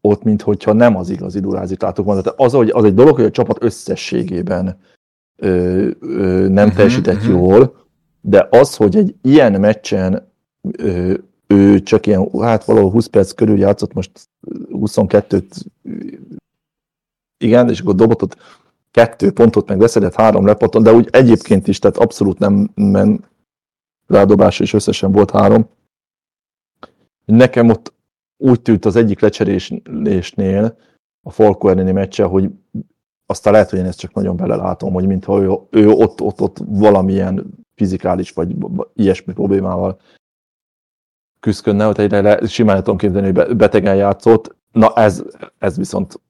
ott, mintha nem az igazi durázit látok volna. Tehát az, hogy az egy dolog, hogy a csapat összességében ö, ö, nem uh-huh, teljesített uh-huh. jól, de az, hogy egy ilyen meccsen ö, ő csak ilyen, hát valahol 20 perc körül játszott, most 22-t, igen, és akkor dobott ott kettő pontot, meg beszedett három lepoton, de úgy egyébként is, tehát abszolút nem ment rádobása, és összesen volt három. Nekem ott úgy tűnt az egyik lecserésnél a Falco elleni meccse, hogy aztán lehet, hogy én ezt csak nagyon belelátom, hogy mintha ő, ő ott, ott, ott valamilyen fizikális vagy ilyesmi problémával küzdködne, hogy egyre simán tudom képzelni, hogy betegen játszott. Na ez, ez viszont,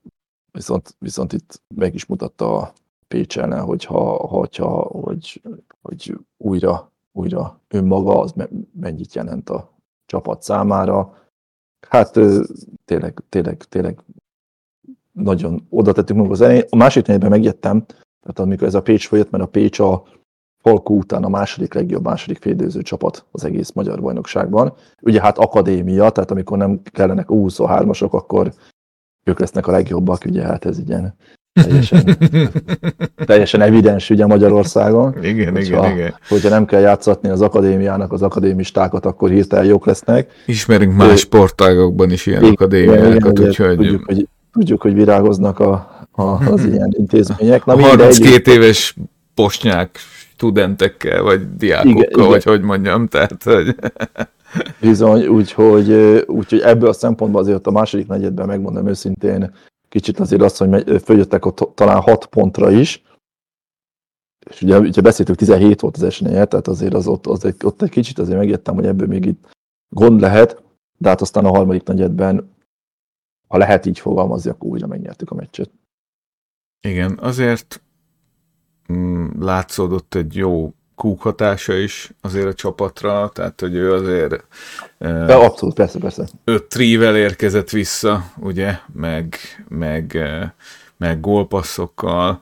viszont, viszont itt meg is mutatta a Pécs ellen, hogyha, hogyha, hogy, hogy újra, újra önmaga az mennyit jelent a csapat számára. Hát tényleg, tényleg, tényleg nagyon oda tettük magunk az elején. A másik negyedben megjöttem, tehát amikor ez a Pécs folyott, mert a Pécs a Falkó után a második legjobb második félidőző csapat az egész magyar bajnokságban. Ugye hát akadémia, tehát amikor nem kellenek U23-asok, akkor ők lesznek a legjobbak, ugye hát ez ilyen teljesen, teljesen evidens ugye Magyarországon. Igen, hogyha, igen, igen. Hogyha nem kell játszatni az akadémiának az akadémistákat, akkor hirtelen jók lesznek. Ismerünk más sportágokban is ilyen akadémiákat, úgyhogy... Tudjuk, hogy, tudjuk, hogy virágoznak a, a, az ilyen intézmények. Na, a 32 éves posnyák studentekkel, vagy diákokkal, igen, vagy igen. hogy mondjam, tehát, hogy... Bizony, úgyhogy, úgyhogy ebből a szempontból azért a második negyedben megmondom őszintén, kicsit azért azt, hogy följöttek ott talán 6 pontra is, és ugye, ugye beszéltük, 17 volt az esélye, tehát azért az ott, az egy, ott egy kicsit azért megjöttem, hogy ebből még itt gond lehet, de hát aztán a harmadik negyedben, ha lehet így fogalmazni, akkor újra megnyertük a meccset. Igen, azért mm, látszódott egy jó kúk hatása is azért a csapatra, tehát hogy ő azért De abszolút, persze, persze. Öt trível érkezett vissza, ugye, meg, meg, meg gólpasszokkal,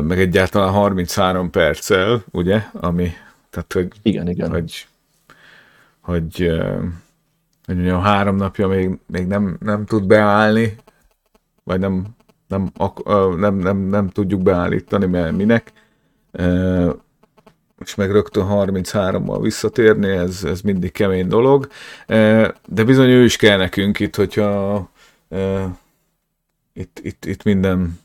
meg egyáltalán 33 perccel, ugye, ami, tehát hogy, igen, igen. hogy, hogy, hogy a három napja még, még nem, nem tud beállni, vagy nem, nem, nem, nem, nem tudjuk beállítani, mert minek és meg rögtön 33-mal visszatérni, ez, ez mindig kemény dolog, de bizony ő is kell nekünk itt, hogyha itt, itt, itt minden,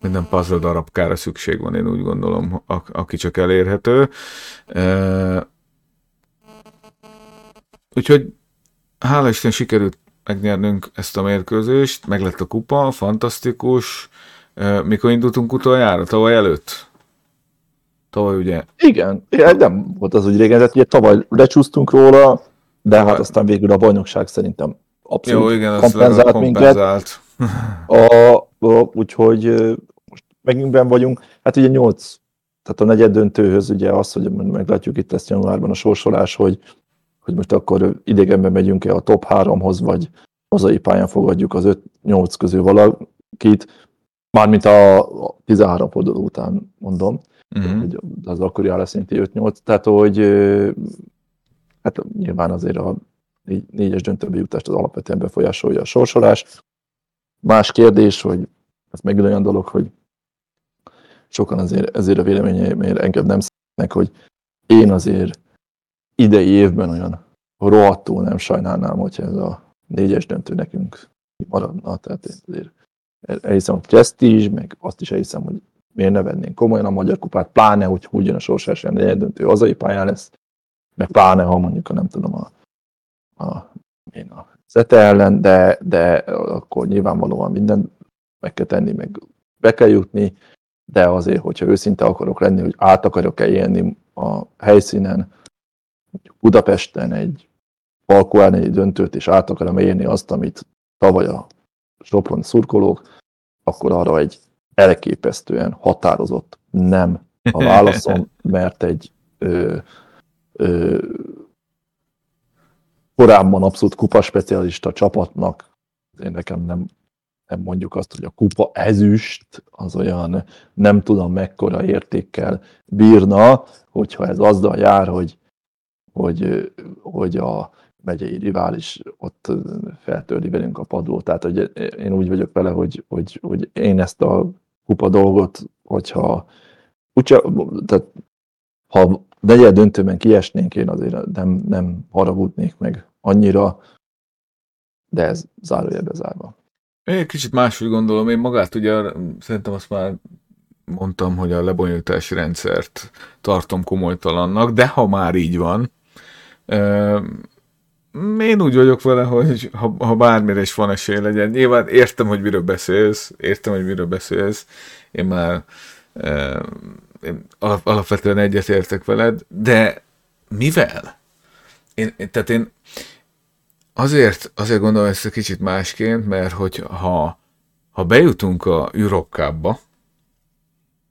minden puzzle darabkára szükség van, én úgy gondolom, aki csak elérhető. Úgyhogy hála Isten sikerült megnyernünk ezt a mérkőzést, meg lett a kupa, fantasztikus. Mikor indultunk utoljára? Tavaly előtt? Tavaly ugye... Igen, nem volt az úgy régen, tehát ugye tavaly lecsúsztunk róla, de hát aztán végül a bajnokság szerintem abszolút Jó, igen, kompenzált, kompenzált minket. A, a, úgyhogy most megint vagyunk. Hát ugye nyolc, tehát a negyed döntőhöz ugye az, hogy meglátjuk itt ezt januárban a sorsolás, hogy, hogy most akkor idegenben megyünk-e a top háromhoz, vagy hazai pályán fogadjuk az 5-8 közül valakit, mármint a 13 forduló után mondom uh-huh. az akkori áll szinti 5-8, tehát hogy hát nyilván azért a négyes döntőbe jutást az alapvetően befolyásolja a sorsolás. Más kérdés, hogy ez megint olyan dolog, hogy sokan azért ezért a véleményeimért engem nem szeretnek, hogy én azért idei évben olyan rohadtul nem sajnálnám, hogyha ez a négyes döntő nekünk maradna. Tehát azért elhiszem, hogy presztízs, meg azt is elhiszem, hogy miért ne vennénk komolyan a Magyar Kupát, pláne, hogy ugyan a sorsás döntő hazai pályán lesz, meg pláne, ha mondjuk, nem tudom, a, a, én a Zete ellen, de, de akkor nyilvánvalóan minden meg kell tenni, meg be kell jutni, de azért, hogyha őszinte akarok lenni, hogy át akarok-e élni a helyszínen, Budapesten egy Falkó egy döntőt, és át akarom élni azt, amit tavaly a Sopron szurkolók, akkor arra egy elképesztően határozott nem a válaszom, mert egy ö, ö, korábban abszolút kupa specialista csapatnak, én nekem nem, nem mondjuk azt, hogy a kupa ezüst az olyan nem tudom mekkora értékkel bírna, hogyha ez azzal jár, hogy, hogy, hogy a megyei rivális ott feltörli velünk a padlót. Tehát hogy én úgy vagyok vele, hogy, hogy, hogy én ezt a kupa dolgot, hogyha úgyse, tehát ha negyed döntőben kiesnénk, én azért nem, nem haragudnék meg annyira, de ez zárójelbe zárva. Én kicsit máshogy gondolom, én magát ugye szerintem azt már mondtam, hogy a lebonyolítási rendszert tartom komolytalannak, de ha már így van, én úgy vagyok vele, hogy ha, ha bármire is van esély legyen, nyilván értem, hogy miről beszélsz, értem, hogy miről beszélsz, én már e, én alapvetően egyetértek veled, de mivel? Én, tehát én azért, azért gondolom ezt egy kicsit másként, mert hogy ha, ha bejutunk a Europe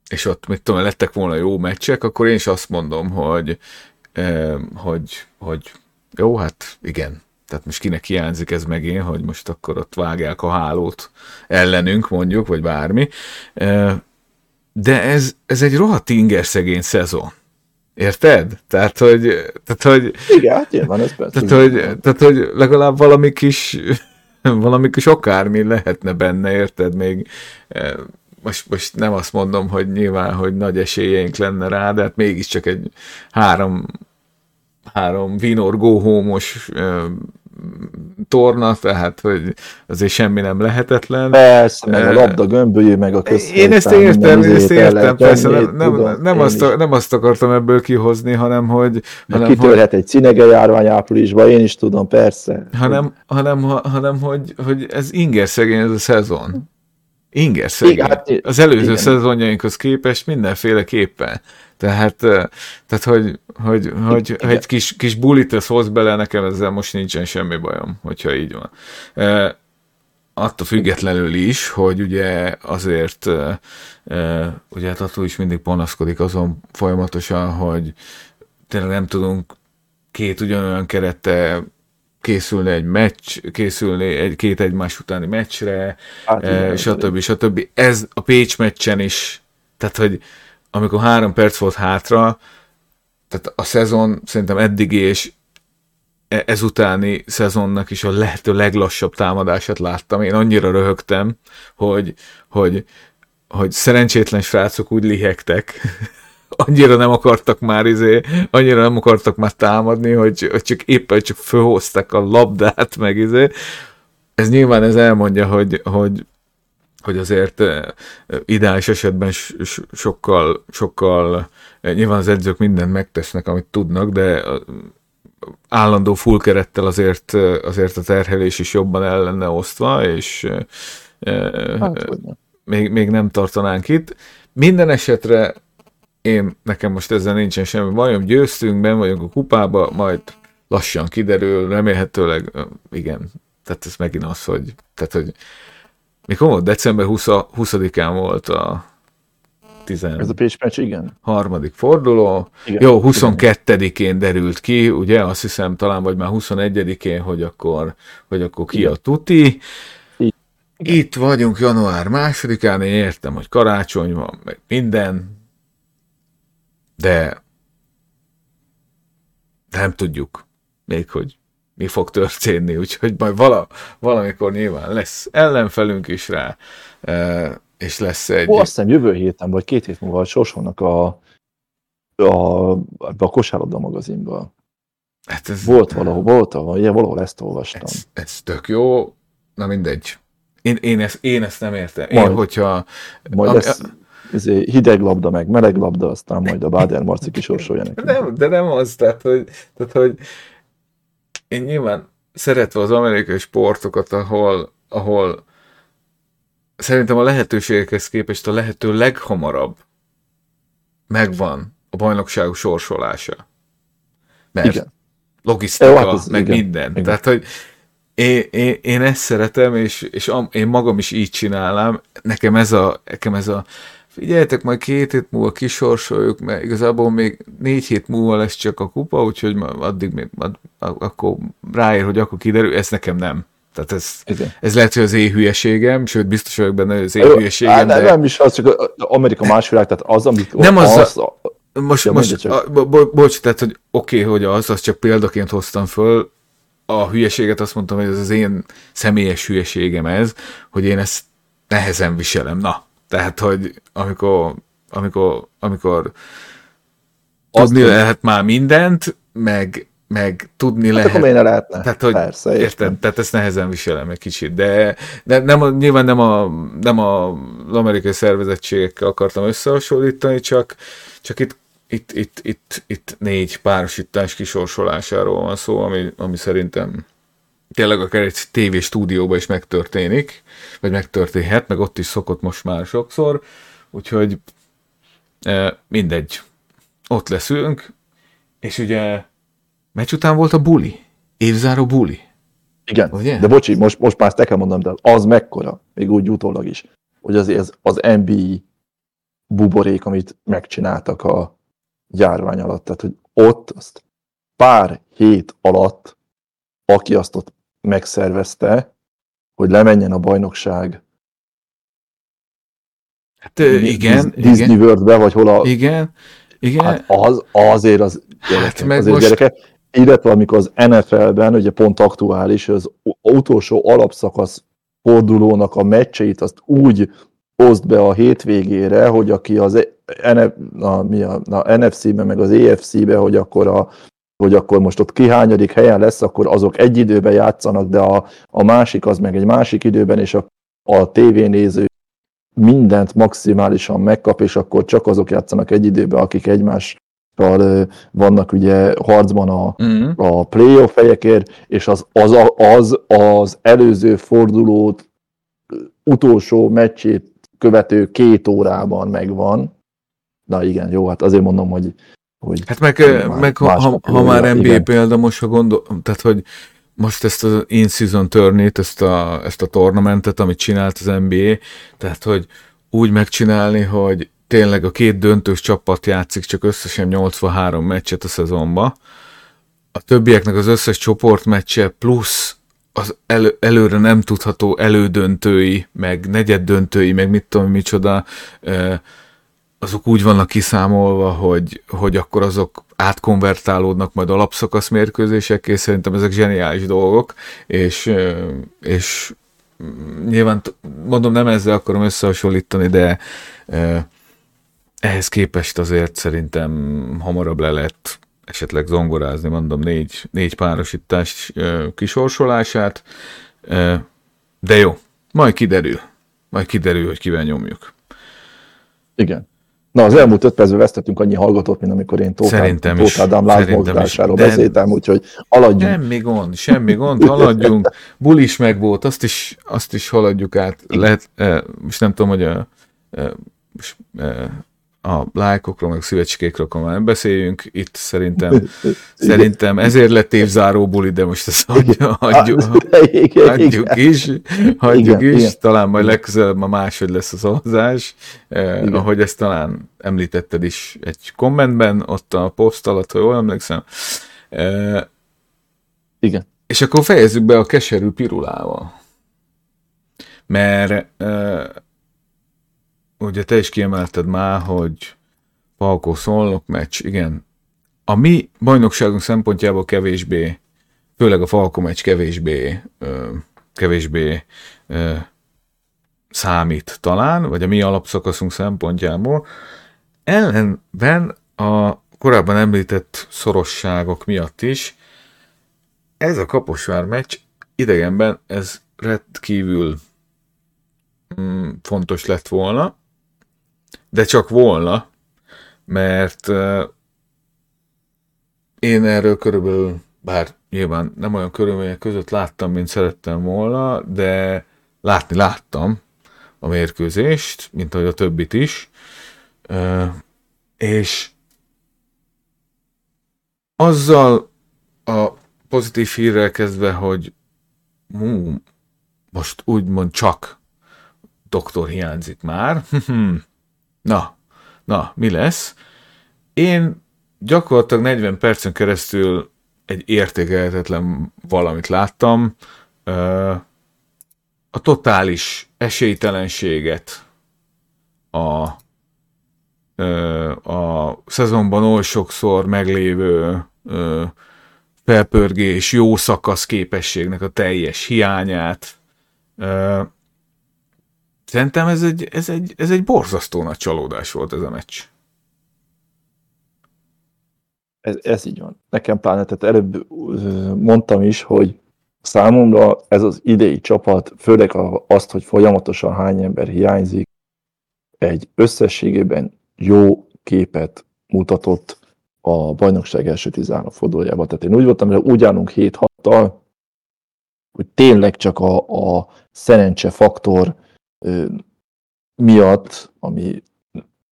és ott, mit tudom, lettek volna jó meccsek, akkor én is azt mondom, hogy, eh, hogy, hogy jó, hát igen. Tehát most kinek hiányzik ez megint, hogy most akkor ott vágják a hálót ellenünk, mondjuk, vagy bármi. De ez, ez egy rohadt inger szegény szezon. Érted? Tehát, hogy, tehát, hogy, Igen, hát nyilván ez persze. tehát, hogy, tehát, hogy legalább valami kis, valami kis akármi lehetne benne, érted? Még most, most nem azt mondom, hogy nyilván, hogy nagy esélyeink lenne rá, de hát mégiscsak egy három, három Vinor go home-os eh, torna, tehát hogy azért semmi nem lehetetlen. Persze, meg a labda gömbölyű, meg a közfejtán. Én ezt értem, én ezt értem, lehet persze nem, nem, tudom, nem, azt, a- nem azt akartam ebből kihozni, hanem hogy, hanem, hogy, kitörhet egy cinege járvány áprilisban, én is tudom, persze. hanem, hanem, ha- hanem hogy, hogy ez inger szegény ez a szezon. Inger szegény. Igen, hát, Az előző igen. szezonjainkhoz képest mindenféleképpen. Tehát, eh, tehát hogy, hogy, hogy Igen. egy kis, kis bulit ez hoz bele, nekem ezzel most nincsen semmi bajom, hogyha így van. Eh, attól függetlenül is, hogy ugye azért eh, eh, ugye hát attól is mindig panaszkodik azon folyamatosan, hogy tényleg nem tudunk két ugyanolyan kerette készülni egy meccs, készülni egy két egymás utáni meccsre, Hát eh, stb. stb. Ez a Pécs meccsen is, tehát hogy amikor három perc volt hátra, tehát a szezon szerintem eddigi és e- ezutáni szezonnak is a lehető leglassabb támadását láttam. Én annyira röhögtem, hogy, hogy, hogy szerencsétlen srácok úgy lihegtek, annyira nem akartak már izé, annyira nem akartak már támadni, hogy, hogy csak éppen csak fölhozták a labdát, meg izé. Ez nyilván ez elmondja, hogy, hogy, hogy azért ideális esetben sokkal, sokkal, nyilván az edzők mindent megtesznek, amit tudnak, de állandó full kerettel azért, azért a terhelés is jobban el lenne osztva, és Hát, még, még nem tartanánk itt. Minden esetre én, nekem most ezzel nincsen semmi bajom, győztünk, ben vagyunk a kupába, majd lassan kiderül, remélhetőleg, igen, tehát ez megint az, hogy, tehát, hogy mikor volt? December 20, 20-án volt a Ez a Pécs meccs, igen. harmadik forduló. igen. Jó, 22-én derült ki, ugye, azt hiszem talán vagy már 21-én, hogy akkor, hogy akkor ki a tuti. Így. Itt vagyunk január másodikán, én értem, hogy karácsony van, meg minden, de nem tudjuk még, hogy mi fog történni, úgyhogy majd vala, valamikor nyilván lesz ellenfelünk is rá, eh, és lesz egy... Ó, azt hiszem jövő héten, vagy két hét múlva sorsolnak a, a, a kosárlabda magazinba. Hát ez, Volt valahol, volt valahol, ilyen valahol ezt olvastam. ez, ez tök jó, na mindegy. Én, én, ezt, én ezt nem értem. Én, Majd. hogyha... Majd ami- lesz izé, hideg labda, meg meleg labda, aztán majd a Báder Marci kisorsolja nekünk. Nem, de nem az, tehát hogy, tehát, hogy én nyilván szeretve az amerikai sportokat, ahol, ahol szerintem a lehetőségekhez képest a lehető leghamarabb megvan a bajnokság sorsolása. Mert Igen. logisztika, Jó, hát ez meg igen, minden. igen. Tehát, hogy én, én, én ezt szeretem, és, és am, én magam is így csinálám. Nekem ez a, nekem ez a figyeljetek, majd két hét múlva kisorsoljuk, mert igazából még négy hét múlva lesz csak a kupa, úgyhogy addig még ad, akkor ráér, hogy akkor kiderül, ez nekem nem. Tehát ez, ez lehet, hogy az én hülyességem, sőt biztos vagyok benne, hogy az én hülyeségem, hát de... Nem is az, csak Amerika más világ, tehát az, amit Nem az az, a, Most, Ja, most a, bo, bocs, tehát, hogy oké, okay, hogy az, az csak példaként hoztam föl, a hülyeséget azt mondtam, hogy ez az én személyes hülyeségem ez, hogy én ezt nehezen viselem. Na, tehát, hogy amikor, amikor, amikor Azt, tudni lehet már mindent, meg, meg tudni hát lehet. akkor miért lehetne? Tehát, hogy Persze, érted, értem. tehát ezt nehezen viselem egy kicsit, de, de nem, a- nyilván nem, a, nem a, az amerikai szervezettségekkel akartam összehasonlítani, csak, csak itt, itt, itt, itt, itt négy párosítás kisorsolásáról van szó, ami, ami szerintem tényleg akár egy TV stúdióban is megtörténik, vagy megtörténhet, meg ott is szokott most már sokszor, úgyhogy e, mindegy. Ott leszünk, és ugye meccs után volt a buli, évzáró buli. Igen, Ugye? de bocsi, most, most már ezt el kell mondanom, de az mekkora, még úgy utólag is, hogy az, ez, az NBA buborék, amit megcsináltak a járvány alatt, tehát hogy ott azt pár hét alatt, aki azt ott megszervezte, hogy lemenjen a bajnokság Hát igen, Dis- Disney igen, Worldbe, vagy hol a... igen, Igen. Hát az, azért az gyerekek, Hát meg azért most- gyerekek. Illetve amikor az NFL-ben, ugye pont aktuális, az utolsó alapszakasz fordulónak a meccseit azt úgy oszd be a hétvégére, hogy aki az NF, na, mi a, na, NFC-be, meg az EFC-be, hogy akkor a hogy akkor most ott kihányadik helyen lesz, akkor azok egy időben játszanak, de a, a másik az meg egy másik időben, és a, a tévénéző mindent maximálisan megkap, és akkor csak azok játszanak egy időben, akik egymással ö, vannak ugye harcban a, Mm. a playoff helyekért, és az az, a- az, az előző fordulót utolsó meccsét követő két órában megvan. Na igen, jó, hát azért mondom, hogy, hogy Hát meg, Már meg ha, ha, már NBA igen. példa, most ha gondol, tehát hogy most ezt az in-season turnét, ezt a, ezt a tornamentet, amit csinált az NBA, tehát hogy úgy megcsinálni, hogy tényleg a két döntős csapat játszik csak összesen 83 meccset a szezonba, a többieknek az összes csoportmeccse plusz az elő, előre nem tudható elődöntői, meg negyeddöntői, meg mit tudom, micsoda, eh, azok úgy vannak kiszámolva, hogy, hogy akkor azok átkonvertálódnak majd alapszakasz mérkőzésekké, szerintem ezek zseniális dolgok, és, és mm, nyilván mondom, nem ezzel akarom összehasonlítani, de ehhez képest azért szerintem hamarabb le lehet esetleg zongorázni, mondom, négy, négy párosítás kisorsolását, de jó, majd kiderül, majd kiderül, hogy kivel nyomjuk. igen. Na, az elmúlt öt percben vesztettünk annyi hallgatót, mint amikor én Tóth Szerintem. Tóth Ádám lázmozgásáról. De- beszéltem, úgyhogy haladjunk. Semmi gond, semmi gond, haladjunk. Bul is meg volt, azt is, azt is haladjuk át. Lehet, eh, most nem tudom, hogy a, eh, most, eh, a lájkokról, meg a szívecskékről már nem beszéljünk. Itt szerintem, szerintem ezért lett évzáró buli, de most ezt hagyjuk, hagyjuk, hagyjuk igen. is, hagyjuk Igen, is, igen. talán majd legközelebb ma máshogy lesz a szavazás, eh, Igen. ahogy ezt talán említetted is egy kommentben, ott a poszt alatt, ha jól emlékszem. Eh, Igen. és akkor fejezzük be a keserű pirulával. Mert uh, ugye te is kiemelted már, hogy Falkó Szolnok meccs, igen. A mi bajnokságunk szempontjából kevésbé, főleg a Falkó meccs kevésbé, kevésbé számít talán, vagy a mi alapszakaszunk szempontjából. Ellenben a korábban említett szorosságok miatt is ez a Kaposvár meccs idegenben ez rendkívül mm, fontos lett volna, de csak volna, mert én erről körülbelül, bár nyilván nem olyan körülmények között láttam, mint szerettem volna, de látni láttam a mérkőzést, mint ahogy a többit is, és azzal a pozitív hírrel kezdve, hogy hú, most úgymond csak doktor hiányzik már. na, na, mi lesz? Én gyakorlatilag 40 percen keresztül egy értékelhetetlen valamit láttam. A totális esélytelenséget a, a szezonban oly sokszor meglévő felpörgés, jó szakasz képességnek a teljes hiányát. Szerintem ez egy, ez, egy, ez egy borzasztó nagy csalódás volt ez a meccs. Ez, ez így van. Nekem pláne, tehát előbb mondtam is, hogy számomra ez az idei csapat, főleg azt, hogy folyamatosan hány ember hiányzik, egy összességében jó képet mutatott a bajnokság első 13 fordulójában. Tehát én úgy voltam, hogy úgy állunk 7-6-tal, hogy tényleg csak a, a szerencse faktor miatt, ami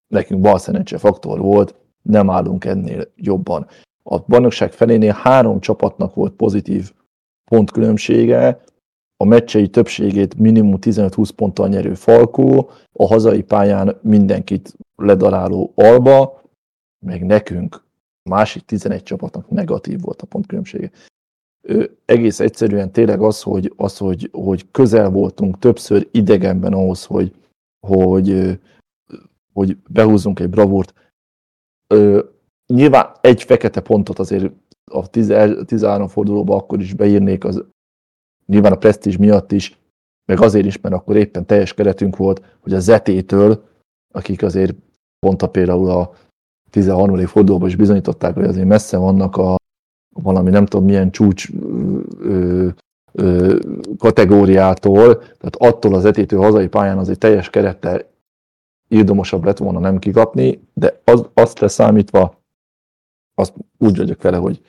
nekünk bal szerencse faktor volt, nem állunk ennél jobban. A bajnokság felénél három csapatnak volt pozitív pontkülönbsége, a meccsei többségét minimum 15-20 ponttal nyerő Falkó, a hazai pályán mindenkit ledaráló Alba, meg nekünk másik 11 csapatnak negatív volt a pontkülönbsége. Egész egyszerűen tényleg az, hogy, az hogy, hogy közel voltunk többször idegenben ahhoz, hogy, hogy, hogy behúzzunk egy bravúrt, nyilván egy fekete pontot azért a 13 fordulóban akkor is beírnék, az nyilván a presztízs miatt is, meg azért is, mert akkor éppen teljes keretünk volt, hogy a Zetétől, akik azért pont a például a 13. fordulóban is bizonyították, hogy azért messze vannak a valami nem tudom milyen csúcs ö, ö, kategóriától, tehát attól az etétő hazai pályán azért teljes kerettel írdomosabb lett volna nem kikapni, de az, azt leszámítva azt úgy vagyok vele, hogy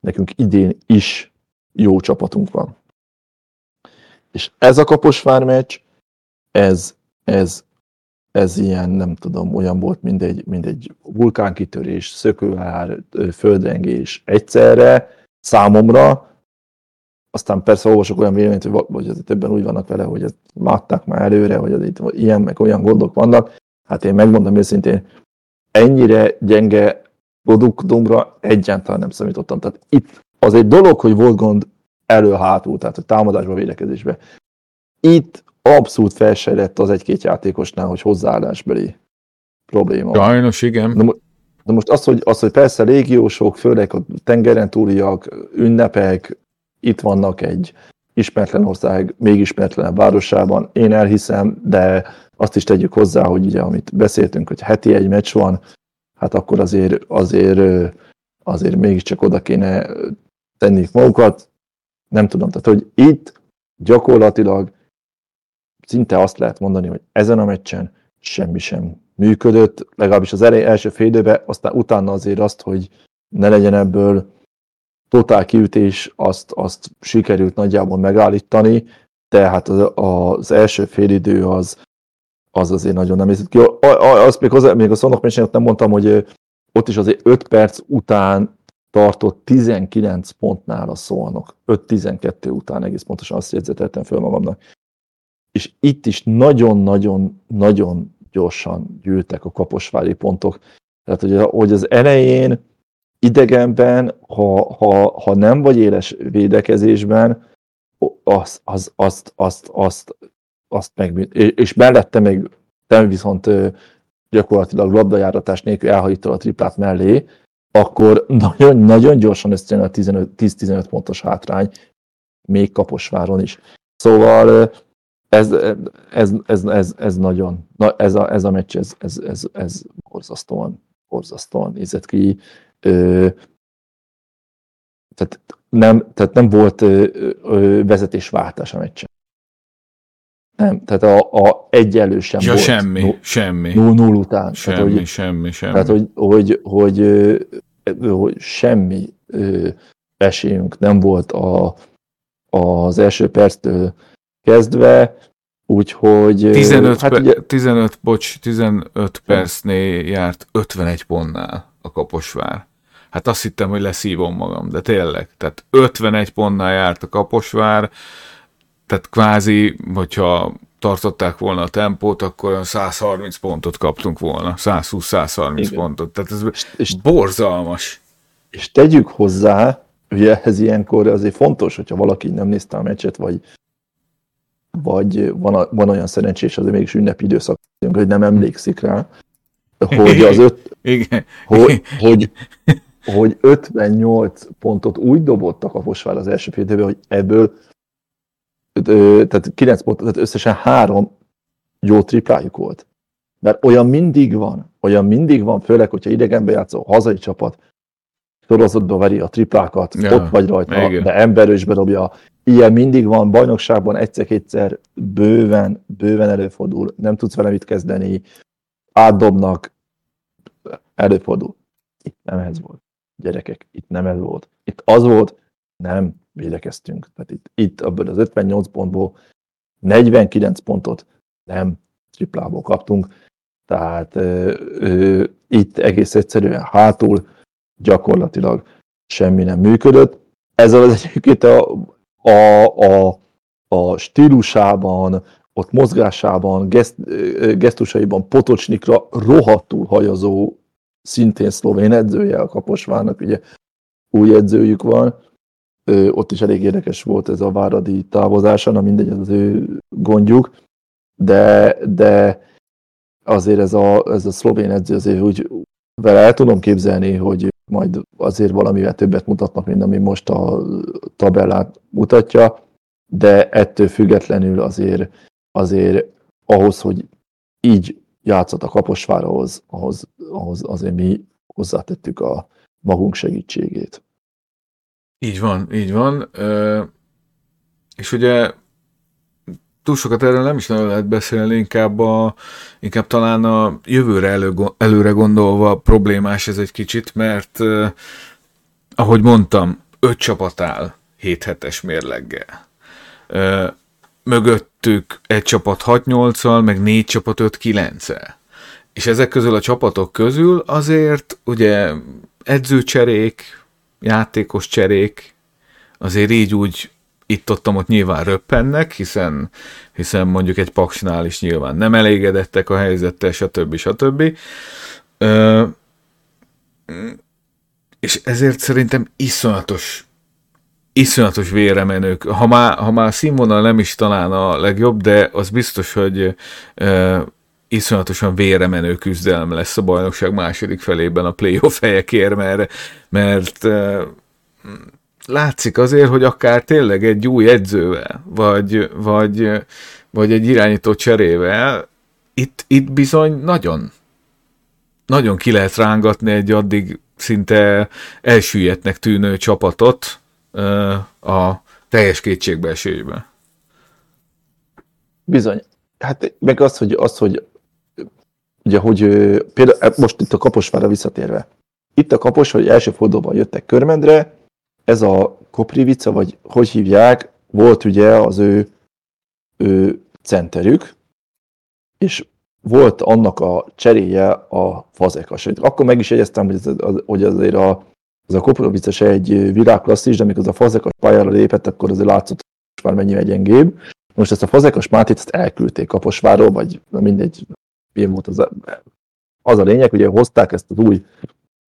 nekünk idén is jó csapatunk van. És ez a Kaposvár meccs, ez, ez, ez ilyen, nem tudom, olyan volt, mint egy, mint egy vulkánkitörés, szökőár, földrengés egyszerre, számomra, aztán persze olvasok olyan véleményt, hogy, hogy azért többen úgy vannak vele, hogy ezt látták már előre, hogy az itt ilyen meg olyan gondok vannak. Hát én megmondom őszintén, ennyire gyenge produktumra egyáltalán nem számítottam. Tehát itt az egy dolog, hogy volt gond elő-hátul, tehát a támadásba, védekezésbe. Itt abszolút felsejlett az egy-két játékosnál, hogy hozzáállásbeli probléma. Sajnos, igen. Na, de most az, hogy, az, hogy persze légiósok, főleg a tengeren túliak, ünnepek, itt vannak egy ismeretlen ország, még ismeretlenebb városában, én elhiszem, de azt is tegyük hozzá, hogy ugye, amit beszéltünk, hogy heti egy meccs van, hát akkor azért, azért, azért mégiscsak oda kéne tenni magukat. Nem tudom, tehát hogy itt gyakorlatilag szinte azt lehet mondani, hogy ezen a meccsen semmi sem működött, legalábbis az elej, első fél időben, aztán utána azért azt, hogy ne legyen ebből totál kiütés, azt, azt sikerült nagyjából megállítani, tehát az, az első félidő az, az azért nagyon nem nézett ki. Azt még, hozzá, még a szonok nem mondtam, hogy ott is azért 5 perc után tartott 19 pontnál a szolnok. 5-12 után egész pontosan azt jegyzeteltem föl magamnak. És itt is nagyon-nagyon-nagyon gyorsan gyűltek a kaposvári pontok. Tehát, hogy, hogy az elején idegenben, ha, ha, ha nem vagy éles védekezésben, azt, azt, azt, azt, azt, azt meg, és mellette még te viszont gyakorlatilag labdajáratás nélkül elhajítod a triplát mellé, akkor nagyon, nagyon gyorsan összejön a 10-15 pontos hátrány, még Kaposváron is. Szóval ez, ez, ez, ez, ez nagyon, na ez a, ez a meccs, ez, ez, ez, ez borzasztóan, borzasztóan nézett ki. Ö, tehát, nem, tehát nem volt ö, ö, vezetésváltás a meccsen. Nem, tehát a, a egyenlő sem ja, volt. semmi, no, semmi. Null, null után. Semmi, tehát, hogy, semmi, semmi. Tehát, hogy, hogy, hogy, hogy, hogy semmi esélyünk nem volt a, az első perctől kezdve, úgyhogy... 15, hát ugye, 15, bocs, 15 percnél járt 51 pontnál a Kaposvár. Hát azt hittem, hogy leszívom magam, de tényleg. Tehát 51 pontnál járt a Kaposvár, tehát kvázi, hogyha tartották volna a tempót, akkor 130 pontot kaptunk volna, 120-130 pontot. Tehát ez és, és, borzalmas. És tegyük hozzá, ugye ez ilyenkor azért fontos, hogyha valaki nem nézte a meccset, vagy, vagy van, van olyan szerencsés, azért mégis ünnepi időszak, hogy nem emlékszik rá, hogy az öt, Igen. Hogy, hogy, hogy 58 pontot úgy dobott a Kaposvár az első fél hogy ebből tehát 9 pont, tehát összesen három jó triplájuk volt. Mert olyan mindig van, olyan mindig van, főleg, hogyha idegenbe játszó hazai csapat, sorozatba veri a triplákat, ja, ott vagy rajta, igen. de emberős bedobja. Ilyen mindig van, bajnokságban egyszer-kétszer bőven, bőven előfordul, nem tudsz vele mit kezdeni, átdobnak, előfordul. Itt nem ez volt. Gyerekek, itt nem ez volt. Itt az volt, nem védekeztünk. Tehát itt, itt ebből az 58 pontból 49 pontot nem triplából kaptunk. Tehát ö, ö, itt egész egyszerűen hátul gyakorlatilag semmi nem működött. Ezzel az egyébként a, a, a, a stílusában, ott mozgásában, geszt, gesztusaiban Potocsnikra rohadtul hajazó, szintén szlovén edzője a Kaposvárnak, ugye új edzőjük van, ott is elég érdekes volt ez a Váradi távozása, na mindegy, az ő gondjuk, de, de azért ez a, ez a szlovén edző azért úgy vele el tudom képzelni, hogy majd azért valamivel többet mutatnak, mint ami most a tabellát mutatja, de ettől függetlenül azért, azért ahhoz, hogy így játszott a Kaposvárahoz, ahhoz, ahhoz azért mi hozzátettük a magunk segítségét. Így van, így van. És ugye túl sokat erről nem is nagyon lehet beszélni, inkább, a, inkább talán a jövőre elő, előre gondolva problémás ez egy kicsit, mert ahogy mondtam, öt csapat áll 7 hetes mérleggel. Mögöttük egy csapat 6-8-al, meg négy csapat 5-9-el. És ezek közül a csapatok közül azért ugye edzőcserék, játékos cserék, azért így úgy itt-ottam ott nyilván röppennek, hiszen, hiszen mondjuk egy paksnál is nyilván nem elégedettek a helyzettel, stb. stb. Ö, és ezért szerintem iszonyatos iszonyatos véremenők. Ha már, ha már színvonal nem is talán a legjobb, de az biztos, hogy ö, iszonyatosan véremenő küzdelem lesz a bajnokság második felében a playoff helyekért, mert, mert látszik azért, hogy akár tényleg egy új edzővel, vagy, vagy, vagy egy irányító cserével, itt, itt bizony nagyon, nagyon ki lehet rángatni egy addig szinte elsüllyednek tűnő csapatot a teljes kétségbeesésbe. Bizony. Hát meg az, hogy, az, hogy ugye, hogy például most itt a Kaposvára visszatérve. Itt a Kapos, hogy első fordulóban jöttek Körmendre, ez a Koprivica, vagy hogy hívják, volt ugye az ő, ő centerük, és volt annak a cseréje a Fazekas. Akkor meg is jegyeztem, hogy azért a, az a Koprivica se egy világklasszis, de amikor az a Fazekas pályára lépett, akkor azért látszott, hogy már mennyivel gyengébb. Most ezt a Fazekas Mátét ezt elküldték Kaposváról, vagy mindegy, milyen volt az a, az a lényeg, hogy hozták ezt az új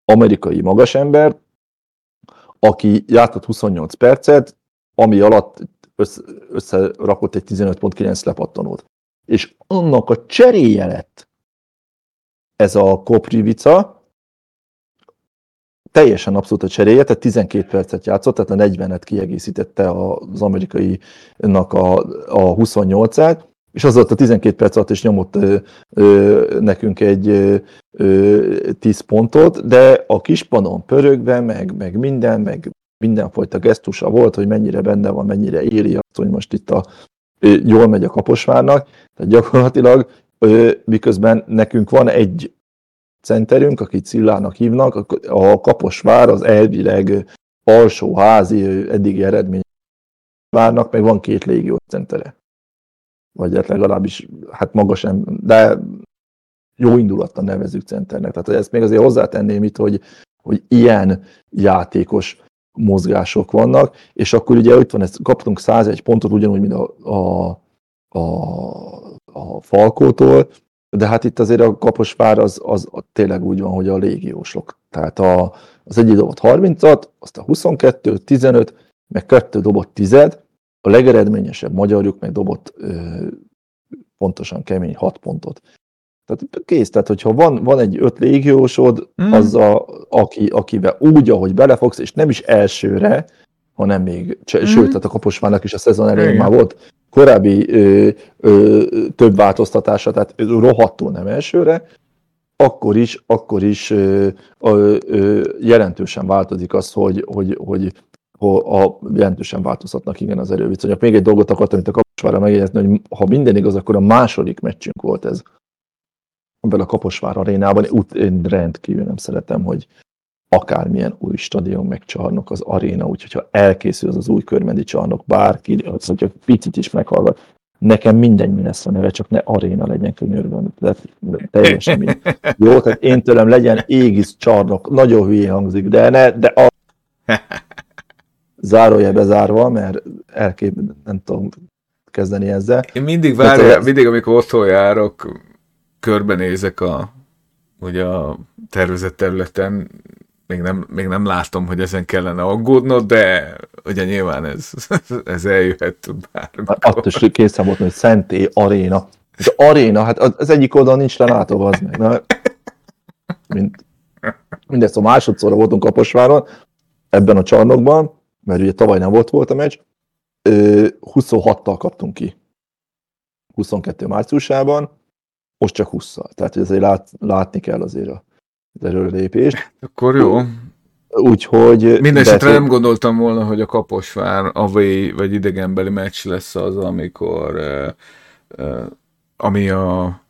amerikai magasembert, aki játszott 28 percet, ami alatt össze, összerakott egy 15.9 lepattanót. És annak a cseréje lett ez a Koprivica, teljesen abszolút a cseréje, tehát 12 percet játszott, tehát a 40-et kiegészítette az amerikai-nak a, a 28-át, és az ott a 12 perc alatt is nyomott ö, ö, nekünk egy ö, ö, 10 pontot, de a kispanon pörögve, meg, meg minden, meg mindenfajta gesztusa volt, hogy mennyire benne van, mennyire éri azt, hogy most itt a, jól megy a kaposvárnak, tehát gyakorlatilag miközben nekünk van egy centerünk, akit Cillának hívnak, a Kaposvár az elvileg alsóházi eddigi eredmény várnak, meg van két légió centere vagy hát legalábbis hát maga sem, de jó indulattan nevezük centernek. Tehát ezt még azért hozzátenném itt, hogy, hogy ilyen játékos mozgások vannak, és akkor ugye ott van, ezt, kaptunk 101 pontot, ugyanúgy, mint a, a, a, a Falkótól, de hát itt azért a Kaposvár az, az, az tényleg úgy van, hogy a légiósok. Tehát a, az egyik dobott 30-at, azt a 22, 15, meg kettő dobott 10 a legeredményesebb magyarjuk meg dobott pontosan kemény 6 pontot. Tehát kész, tehát hogyha van, van egy öt légiósod, mm. az a, aki, akivel úgy, ahogy belefogsz, és nem is elsőre, hanem még, mm. sőt, tehát a Kaposvának is a szezon elején már volt korábbi ö, ö, több változtatása, tehát rohadtul nem elsőre, akkor is, akkor is ö, ö, ö, jelentősen változik az, hogy, hogy, hogy a jelentősen változhatnak igen az erőviszonyok. Még egy dolgot akartam itt a Kaposvárra megjegyezni, hogy ha minden igaz, akkor a második meccsünk volt ez ebben a Kaposvár arénában. Úgy én rendkívül nem szeretem, hogy akármilyen új stadion meg csarnok az aréna, úgyhogy ha elkészül az az új körmendi csarnok, bárki, az, hogyha picit is meghallgat, nekem mindegy, mi lesz a neve, csak ne aréna legyen könyörben. De teljesen mindegy. Jó, tehát én tőlem legyen égisz csarnok, nagyon hülye hangzik, de ne, de a zárója bezárva, mert elkép, nem tudom kezdeni ezzel. Én mindig várja, Tehát, mindig amikor otthon járok, körbenézek a, ugye a tervezett területen, még nem, még nem látom, hogy ezen kellene aggódnod, de ugye nyilván ez, ez eljöhet bármikor. Attól is készen volt, hogy Szenté Aréna. Az aréna, hát az egyik oldalon nincs lelátóva az meg. Na, mint Mindezt a másodszorra voltunk Kaposváron, ebben a csarnokban, mert ugye tavaly nem volt volt a meccs, 26-tal kaptunk ki. 22 márciusában, most csak 20-szal. Tehát ezért lát, látni kell azért a, az erőlépést. Akkor jó. Úgyhogy... Mindenesetre nem gondoltam volna, hogy a Kaposvár away vagy idegenbeli meccs lesz az, amikor uh, uh, ami a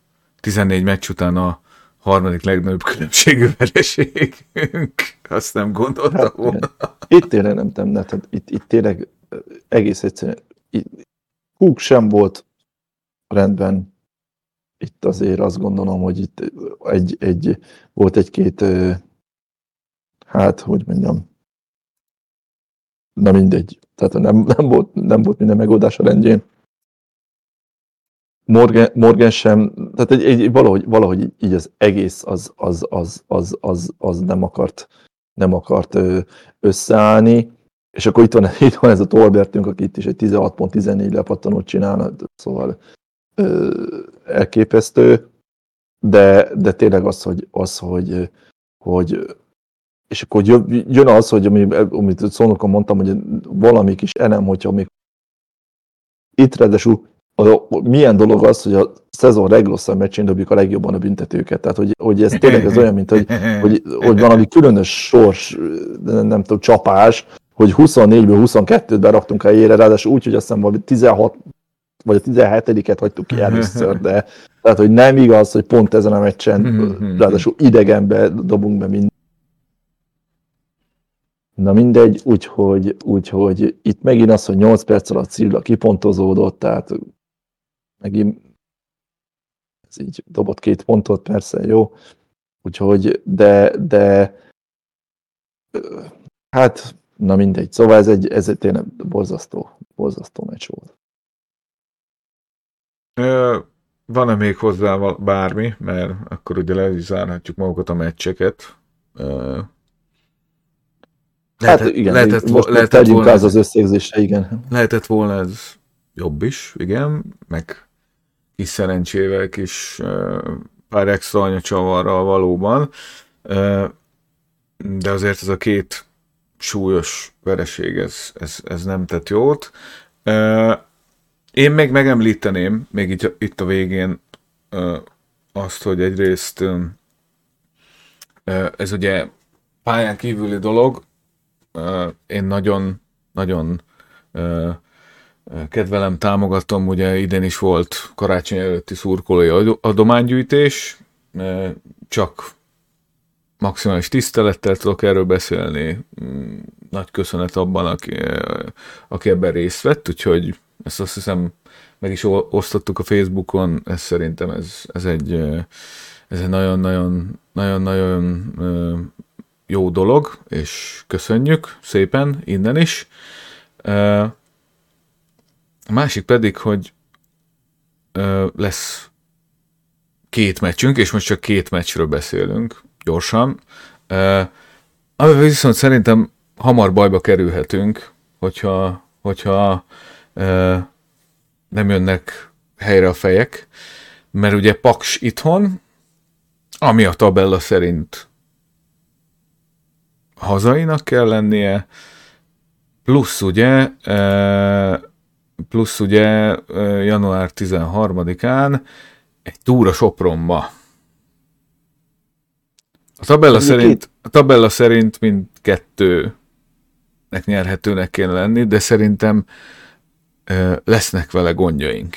14 meccs után a harmadik legnagyobb különbségű vereségünk. Azt nem gondoltam hát, volna. Itt tényleg nem temne, tehát itt, itt tényleg egész egyszerűen Húk sem volt rendben. Itt azért azt gondolom, hogy itt egy, egy, volt egy-két hát, hogy mondjam, na mindegy, tehát nem, nem, volt, nem volt minden megoldás a rendjén. Morgan, Morgan sem, tehát egy, egy, valahogy, valahogy így az egész az, az, az, az, az, az nem akart, nem akart összeállni. És akkor itt van, itt van ez a Tolbertünk, aki itt is egy 16.14 lepattanót csinálna, szóval ö, elképesztő, de, de tényleg az, hogy, az, hogy, hogy és akkor jön az, hogy ami, amit szónokon mondtam, hogy valami kis elem, hogyha még itt ráadásul milyen dolog az, hogy a szezon legrosszabb meccsén dobjuk a legjobban a büntetőket. Tehát, hogy, hogy ez tényleg ez olyan, mint hogy, hogy, hogy valami különös sors, nem tudom, csapás, hogy 24-ből 22-t beraktunk a helyére, ráadásul úgy, hogy azt hiszem valami 16 vagy a 17-et hagytuk ki először, de tehát, hogy nem igaz, hogy pont ezen a meccsen, ráadásul idegenbe dobunk be mind. Na mindegy, úgyhogy, úgyhogy itt megint az, hogy 8 perc alatt Szilda kipontozódott, tehát megint ez így dobott két pontot, persze, jó. Úgyhogy, de, de hát, na mindegy. Szóval ez egy, ez egy tényleg borzasztó, borzasztó meccs volt. Van-e még hozzá bármi, mert akkor ugye le is zárhatjuk magukat a meccseket. Lehetett, hát igen, lehetett, most lehetett volna az az összegzése, igen. Lehetett volna ez jobb is, igen, meg kis szerencsével, kis pár extra anyacsavarral valóban, de azért ez a két súlyos vereség, ez, ez, ez nem tett jót. Én még megemlíteném, még itt, itt a végén azt, hogy egyrészt ez ugye pályán kívüli dolog, én nagyon, nagyon kedvelem, támogatom, ugye idén is volt karácsony előtti szurkolói adománygyűjtés, csak maximális tisztelettel tudok erről beszélni, mm, nagy köszönet abban, aki, aki ebben részt vett, úgyhogy ezt azt hiszem meg is osztottuk a Facebookon, ez szerintem ez, ez egy ez egy nagyon-nagyon nagyon-nagyon jó dolog, és köszönjük szépen innen is. A másik pedig, hogy lesz két meccsünk, és most csak két meccsről beszélünk, gyorsan. Amivel viszont szerintem hamar bajba kerülhetünk, hogyha, hogyha nem jönnek helyre a fejek, mert ugye Paks itthon, ami a tabella szerint hazainak kell lennie, plusz ugye, plusz ugye január 13-án egy túra Sopronba. A tabella, szerint, a tabella szerint mindkettőnek nyerhetőnek kéne lenni, de szerintem lesznek vele gondjaink.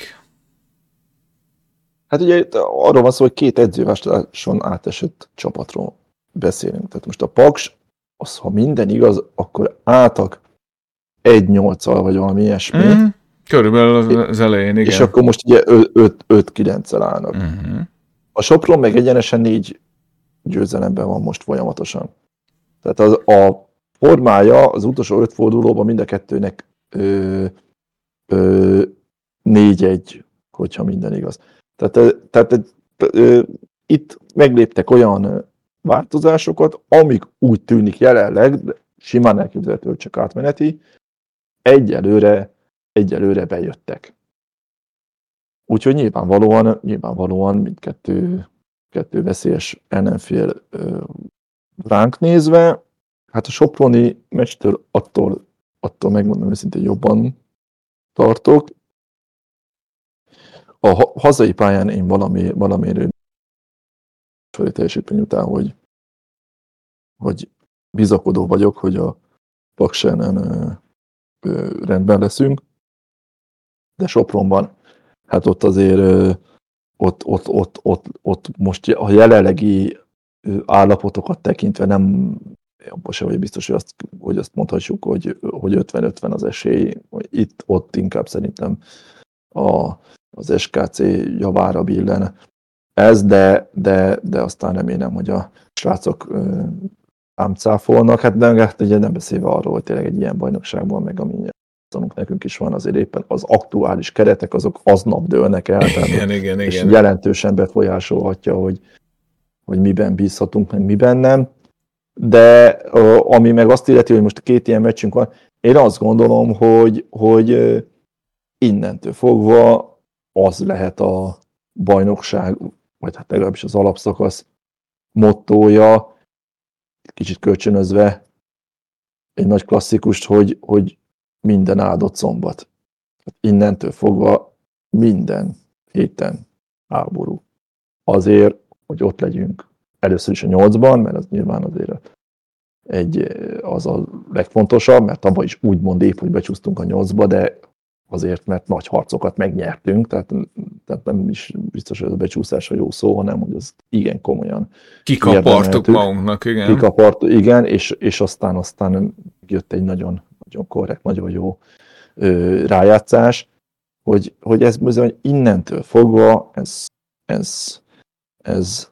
Hát ugye arról van szó, hogy két edzővástáson átesett csapatról beszélünk. Tehát most a Paks, az, ha minden igaz, akkor álltak egy nyolccal vagy valami ilyesmi. Mm-hmm. Körülbelül az elején, igen. És akkor most ugye 5-9-el állnak. Mm-hmm. A Sopron meg egyenesen négy győzelemben van most folyamatosan. Tehát az, a formája az utolsó öt fordulóban mind a kettőnek ö, 4-1, hogyha minden igaz. Tehát, tehát ö, itt megléptek olyan változásokat, amik úgy tűnik jelenleg, simán elképzelhető, hogy csak átmeneti, egyelőre, egyelőre bejöttek. Úgyhogy nyilvánvalóan, nyilvánvalóan mindkettő kettő veszélyes ellenfél ránk nézve, hát a Soproni meccstől attól, attól megmondom őszintén jobban tartok. A hazai pályán én valami, valamiért teljesítmény után, hogy, hogy bizakodó vagyok, hogy a Paksenen rendben leszünk, de Sopronban, hát ott azért ott, ott, ott, ott, ott most a jelenlegi állapotokat tekintve nem abban sem vagy biztos, hogy azt, hogy azt mondhatjuk, hogy, hogy 50-50 az esély, itt, ott inkább szerintem a, az SKC javára billen ez, de, de, de aztán remélem, hogy a srácok ám hát nem, hát ugye nem beszélve arról, hogy tényleg egy ilyen bajnokságban, meg ami nekünk is van, azért éppen az aktuális keretek, azok aznap dőlnek el, igen, tehát, igen, és igen. jelentősen befolyásolhatja, hogy, hogy miben bízhatunk, meg miben nem. De ami meg azt illeti, hogy most két ilyen meccsünk van, én azt gondolom, hogy, hogy innentől fogva az lehet a bajnokság, vagy hát legalábbis az alapszakasz mottója, kicsit kölcsönözve egy nagy klasszikust, hogy, hogy minden áldott szombat. Innentől fogva minden héten háború. Azért, hogy ott legyünk először is a nyolcban, mert az nyilván azért egy, az a legfontosabb, mert abban is úgymond épp, hogy becsúsztunk a nyolcba, de azért, mert nagy harcokat megnyertünk, tehát, tehát nem is biztos, hogy ez a becsúszás a jó szó, hanem hogy az igen komolyan. Kikapartuk magunknak, igen. Kikapartuk, igen, és, és aztán aztán jött egy nagyon, nagyon korrekt, nagyon jó ö, rájátszás, hogy, hogy ez bizony innentől fogva, ez, ez, ez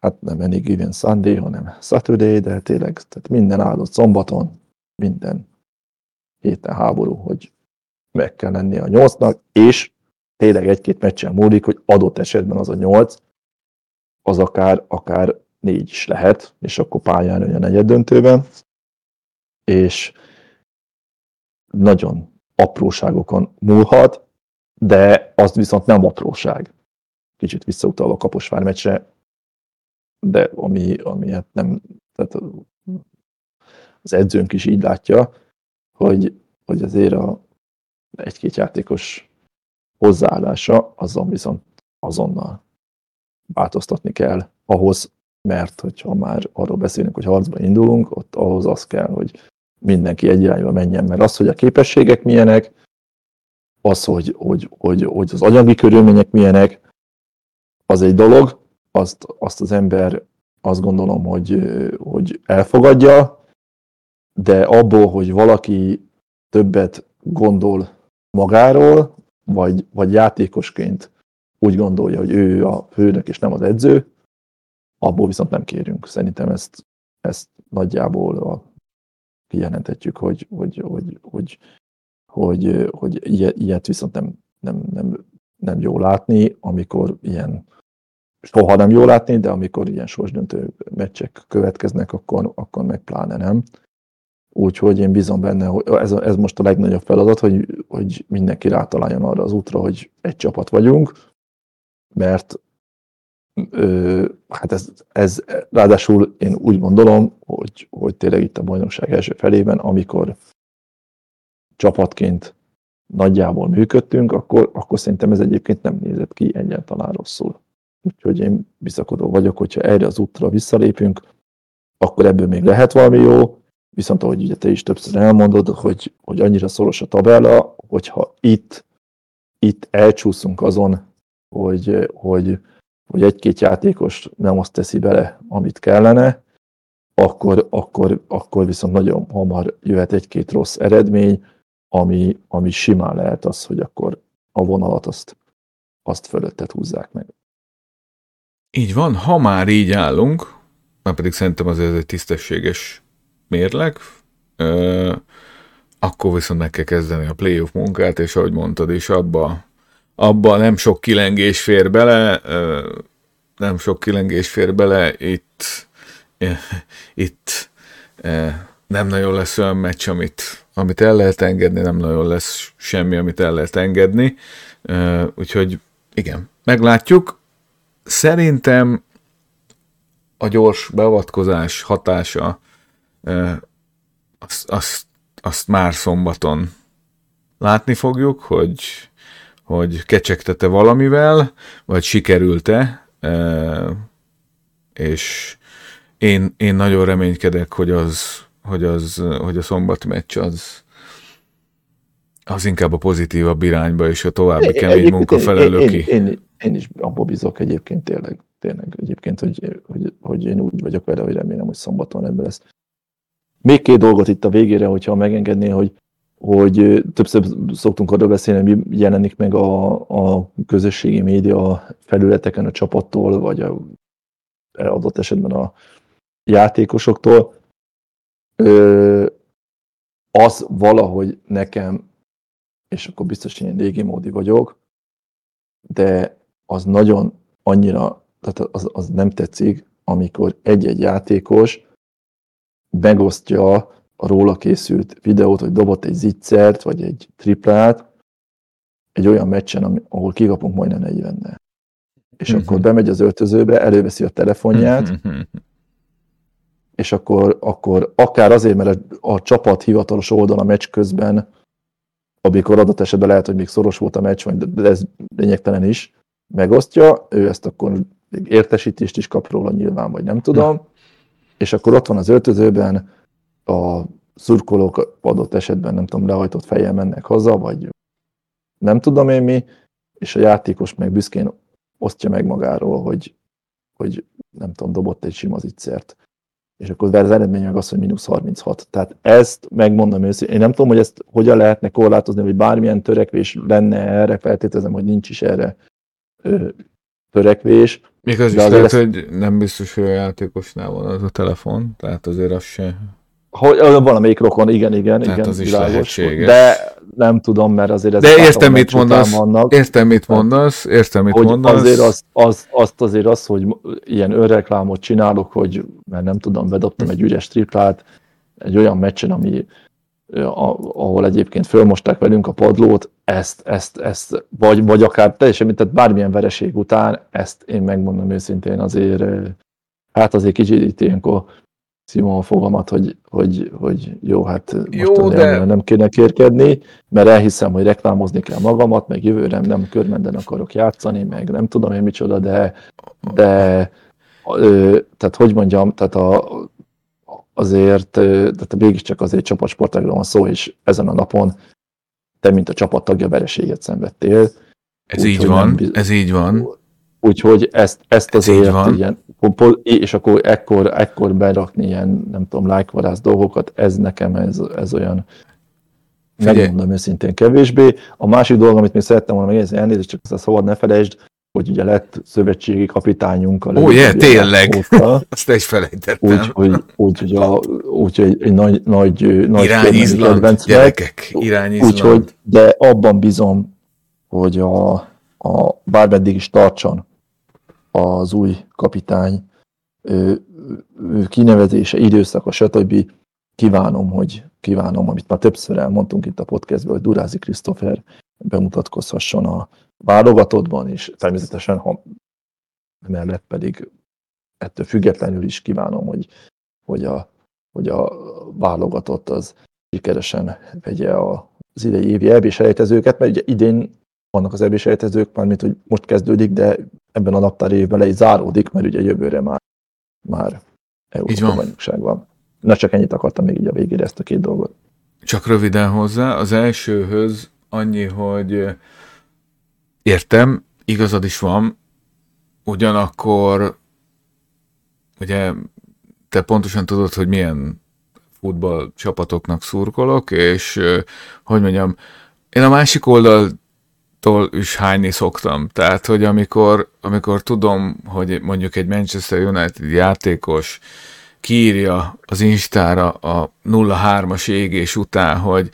hát nem any given Sunday, hanem Saturday, de tényleg tehát minden áldott szombaton, minden héten háború, hogy meg kell lennie a nyolcnak, és tényleg egy-két meccsen múlik, hogy adott esetben az a nyolc, az akár, akár négy is lehet, és akkor pályán a negyed döntőben, és nagyon apróságokon múlhat, de az viszont nem apróság. Kicsit visszautalva a Kaposvár meccse, de ami, ami hát nem, tehát az edzőnk is így látja, hogy, hogy azért a egy-két játékos hozzáállása, azon viszont azonnal változtatni kell ahhoz, mert hogyha már arról beszélünk, hogy harcba indulunk, ott ahhoz az kell, hogy mindenki egy irányba menjen, mert az, hogy a képességek milyenek, az, hogy, hogy, hogy, hogy az anyagi körülmények milyenek, az egy dolog, azt, azt az ember azt gondolom, hogy, hogy elfogadja, de abból, hogy valaki többet gondol magáról, vagy, vagy játékosként úgy gondolja, hogy ő a főnök és nem az edző, abból viszont nem kérünk. Szerintem ezt, ezt nagyjából a, kijelenthetjük, hogy, hogy, hogy, hogy, hogy, hogy ilyet viszont nem, nem, nem, nem jó látni, amikor ilyen soha nem jó látni, de amikor ilyen sorsdöntő meccsek következnek, akkor, akkor meg pláne nem. Úgyhogy én bízom benne, hogy ez, ez most a legnagyobb feladat, hogy, hogy mindenki rátaláljon arra az útra, hogy egy csapat vagyunk, mert hát ez, ez ráadásul én úgy gondolom, hogy, hogy tényleg itt a bajnokság első felében, amikor csapatként nagyjából működtünk, akkor, akkor szerintem ez egyébként nem nézett ki egyáltalán rosszul. Úgyhogy én bizakodó vagyok, hogyha erre az útra visszalépünk, akkor ebből még lehet valami jó, viszont ahogy ugye te is többször elmondod, hogy, hogy annyira szoros a tabella, hogyha itt, itt elcsúszunk azon, hogy, hogy, hogy egy-két játékos nem azt teszi bele, amit kellene, akkor, akkor, akkor viszont nagyon hamar jöhet egy-két rossz eredmény, ami, ami simán lehet az, hogy akkor a vonalat azt, azt fölöttet húzzák meg. Így van, ha már így állunk, már pedig szerintem azért ez egy tisztességes mérleg, ö, akkor viszont meg kell kezdeni a playoff munkát, és ahogy mondtad is, abba, abba nem sok kilengés fér bele, nem sok kilengés fér bele, itt, itt nem nagyon lesz olyan meccs, amit, amit el lehet engedni, nem nagyon lesz semmi, amit el lehet engedni, úgyhogy igen, meglátjuk. Szerintem a gyors beavatkozás hatása, azt, azt, azt már szombaton látni fogjuk, hogy, hogy kecsegtete valamivel, vagy sikerült-e, és én, én nagyon reménykedek, hogy az, hogy az, hogy a szombat meccs az, az inkább a pozitívabb irányba, és a további kemény munka felelő én, ki. Én, én, én is abba bízok egyébként tényleg, tényleg egyébként, hogy, hogy, hogy én úgy vagyok vele, hogy remélem, hogy szombaton ebből lesz. Még két dolgot itt a végére, hogyha megengedné, hogy, hogy többször szoktunk arról beszélni, mi jelenik meg a, a közösségi média felületeken a csapattól, vagy a, adott esetben a játékosoktól. Ö, az valahogy nekem, és akkor biztos én régi módi vagyok, de az nagyon annyira, tehát az, az nem tetszik, amikor egy-egy játékos megosztja róla készült videót, hogy dobott egy zicsert, vagy egy triplát, egy olyan meccsen, ahol kikapunk majdnem 40 És uh-huh. akkor bemegy az öltözőbe, előveszi a telefonját, uh-huh. és akkor, akkor akár azért, mert a, a csapat hivatalos oldal a meccs közben, amikor adott esetben lehet, hogy még szoros volt a meccs, de ez lényegtelen is, megosztja, ő ezt akkor értesítést is kap róla nyilván, vagy nem tudom, uh-huh és akkor ott van az öltözőben, a szurkolók adott esetben, nem tudom, lehajtott fejjel mennek haza, vagy nem tudom én mi, és a játékos meg büszkén osztja meg magáról, hogy, hogy nem tudom, dobott egy sima zicsert. És akkor az eredmény meg az, hogy mínusz 36. Tehát ezt megmondom őszintén, én nem tudom, hogy ezt hogyan lehetne korlátozni, hogy bármilyen törekvés lenne erre, feltételezem, hogy nincs is erre ö, törekvés, még az is lehet, ezt... hogy nem biztos, hogy a játékosnál van az a telefon, tehát azért az se... Hogy, valamelyik rokon, igen, igen, tehát igen, az is világos. De nem tudom, mert azért De értem, mit mondasz, vannak. értem, mit mondasz, értem, mit hogy mondasz. Azért az, az, azt azért az, hogy ilyen önreklámot csinálok, hogy, mert nem tudom, bedobtam egy ügyes triplát, egy olyan meccsen, ami ahol egyébként fölmosták velünk a padlót, ezt, ezt, ezt vagy, vagy akár teljesen, tehát bármilyen vereség után, ezt én megmondom őszintén azért, hát azért kicsit itt ilyenkor a fogamat, hogy, hogy, hogy jó, hát most jó, de... nem kéne kérkedni, mert elhiszem, hogy reklámozni kell magamat, meg jövőre nem körmenden akarok játszani, meg nem tudom én micsoda, de, de ö, tehát hogy mondjam, tehát a, azért, tehát mégiscsak azért csapatsportágról van szó, és ezen a napon te, mint a csapat tagja vereséget szenvedtél. Ez úgy, így van, biz... ez így van. Úgyhogy ezt, ezt azért van. ilyen, és akkor ekkor, ekkor berakni ilyen, nem tudom, lájkvarász dolgokat, ez nekem ez, ez olyan, Figyelj. megmondom őszintén kevésbé. A másik dolog, amit még szerettem volna megjegyezni, elnézést, csak ezt a szabad ne felejtsd, hogy ugye lett szövetségi kapitányunk. A Ó, yeah, tényleg! Óta. Azt is felejtettem. Úgy, hogy, úgy, hogy, a, úgy, hogy egy nagy, nagy, nagy Irány Izland, gyerekek, Irány Izland. Úgyhogy, de abban bizom, hogy a, a bármeddig is tartson az új kapitány ő, ő kinevezése, időszaka, stb. Kívánom, hogy kívánom, amit már többször elmondtunk itt a podcastben, hogy Durázi Krisztófer bemutatkozhasson a válogatottban, és természetesen, ha mellett pedig ettől függetlenül is kívánom, hogy, hogy, a, hogy a válogatott az sikeresen vegye az idei évi elbéselejtezőket, mert ugye idén vannak az elbéselejtezők, mármint, hogy most kezdődik, de ebben a naptári évben le is záródik, mert ugye jövőre már, már Európa bajnokság van. Na csak ennyit akartam még így a végére ezt a két dolgot. Csak röviden hozzá, az elsőhöz annyi, hogy értem, igazad is van, ugyanakkor ugye te pontosan tudod, hogy milyen futball csapatoknak szurkolok, és hogy mondjam, én a másik oldaltól is hányni szoktam. Tehát, hogy amikor, amikor tudom, hogy mondjuk egy Manchester United játékos kiírja az Instára a 0-3-as égés után, hogy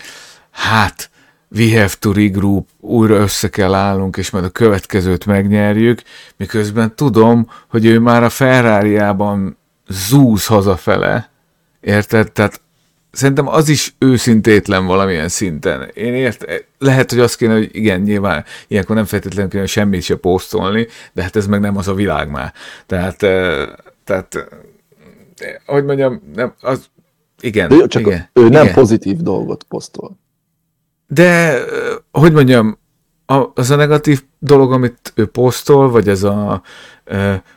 hát we have to regroup, újra össze kell állnunk, és majd a következőt megnyerjük, miközben tudom, hogy ő már a ferrari zúz hazafele, érted? Tehát szerintem az is őszintétlen valamilyen szinten. Én ért, lehet, hogy azt kéne, hogy igen, nyilván ilyenkor nem feltétlenül kéne semmit se posztolni, de hát ez meg nem az a világ már. Tehát tehát, hogy mondjam, nem, az, igen. De csak igen, ő nem igen. pozitív dolgot posztol. De, hogy mondjam, az a negatív dolog, amit ő posztol, vagy ez a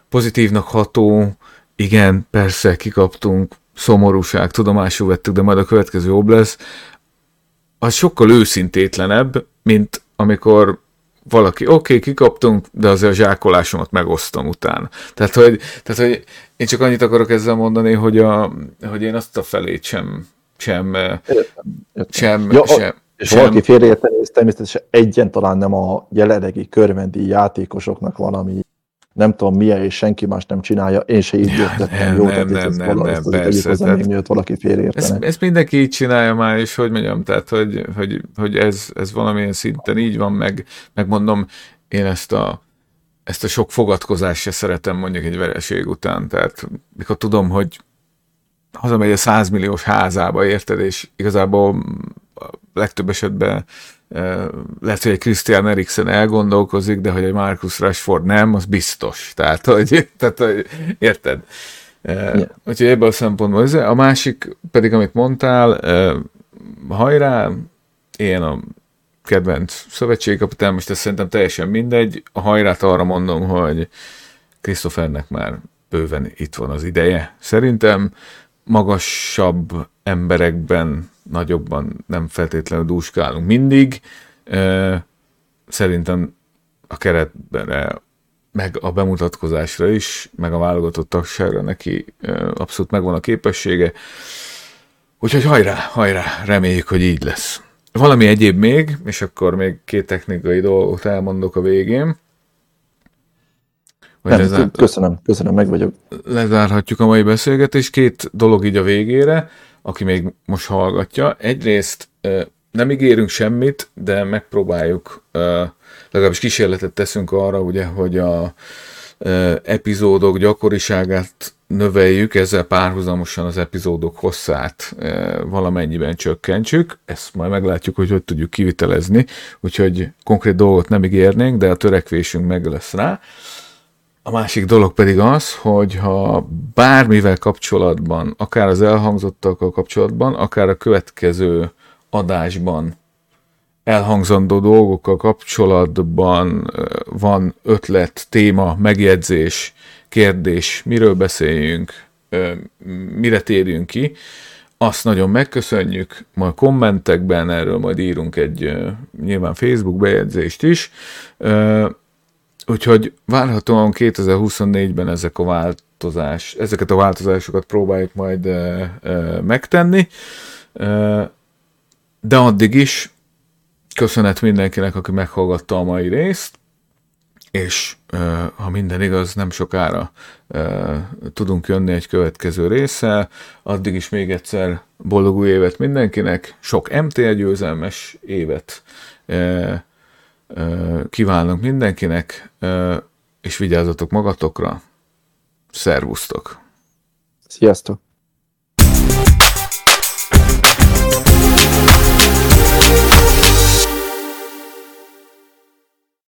pozitívnak ható, igen, persze, kikaptunk, szomorúság, tudomásul vettük, de majd a következő jobb lesz, az sokkal őszintétlenebb, mint amikor valaki, oké, okay, kikaptunk, de azért a zsákolásomat megosztom utána. Tehát hogy, tehát, hogy én csak annyit akarok ezzel mondani, hogy, a, hogy én azt a felét sem, sem, sem, ja, sem, és sem. valaki félreérteni, ez természetesen egyen talán nem a jelenlegi körvendi játékosoknak valami nem tudom milyen, és senki más nem csinálja, én se így értettem. Jó, nem, nem, nem, nem, persze. Hozzá, tehát, még valaki félreértene. Ezt, ezt mindenki így csinálja már, és hogy mondjam, tehát, hogy, hogy, hogy ez, ez valamilyen szinten így van, meg, meg mondom, én ezt a, ezt a sok fogadkozást se szeretem mondjuk egy vereség után, tehát mikor tudom, hogy hazamegy a százmilliós házába, érted, és igazából a legtöbb esetben lehet, hogy egy Christian Eriksen elgondolkozik, de hogy egy Marcus Rashford nem, az biztos. Tehát, hogy, tehát, hogy érted? Yeah. Úgyhogy ebből a szempontból ez. A másik pedig, amit mondtál, hajrá, én a kedvenc szövetségkapitány, most ez szerintem teljesen mindegy. A hajrát arra mondom, hogy Christophernek már bőven itt van az ideje. Szerintem magasabb emberekben nagyobban nem feltétlenül dúskálunk mindig. Szerintem a keretben meg a bemutatkozásra is, meg a válogatott tagságra neki abszolút megvan a képessége. Úgyhogy hajrá, hajrá, reméljük, hogy így lesz. Valami egyéb még, és akkor még két technikai dolgot elmondok a végén. Nem, lezár... Köszönöm, köszönöm, meg vagyok. Lezárhatjuk a mai beszélgetést. Két dolog így a végére aki még most hallgatja. Egyrészt nem ígérünk semmit, de megpróbáljuk, legalábbis kísérletet teszünk arra, ugye, hogy a epizódok gyakoriságát növeljük, ezzel párhuzamosan az epizódok hosszát valamennyiben csökkentsük. Ezt majd meglátjuk, hogy hogy tudjuk kivitelezni, úgyhogy konkrét dolgot nem ígérnénk, de a törekvésünk meg lesz rá. A másik dolog pedig az, hogy ha bármivel kapcsolatban, akár az elhangzottakkal kapcsolatban, akár a következő adásban elhangzandó dolgokkal kapcsolatban van ötlet, téma, megjegyzés, kérdés, miről beszéljünk, mire térjünk ki, azt nagyon megköszönjük, majd kommentekben erről majd írunk egy nyilván Facebook bejegyzést is, Úgyhogy várhatóan 2024-ben ezek a változás, ezeket a változásokat próbáljuk majd e, e, megtenni, e, de addig is köszönet mindenkinek, aki meghallgatta a mai részt, és ha minden igaz, nem sokára tudunk jönni egy következő résszel, addig is még egyszer boldog új évet mindenkinek, sok MTL győzelmes évet, kívánok mindenkinek, és vigyázzatok magatokra. Szervusztok! Sziasztok!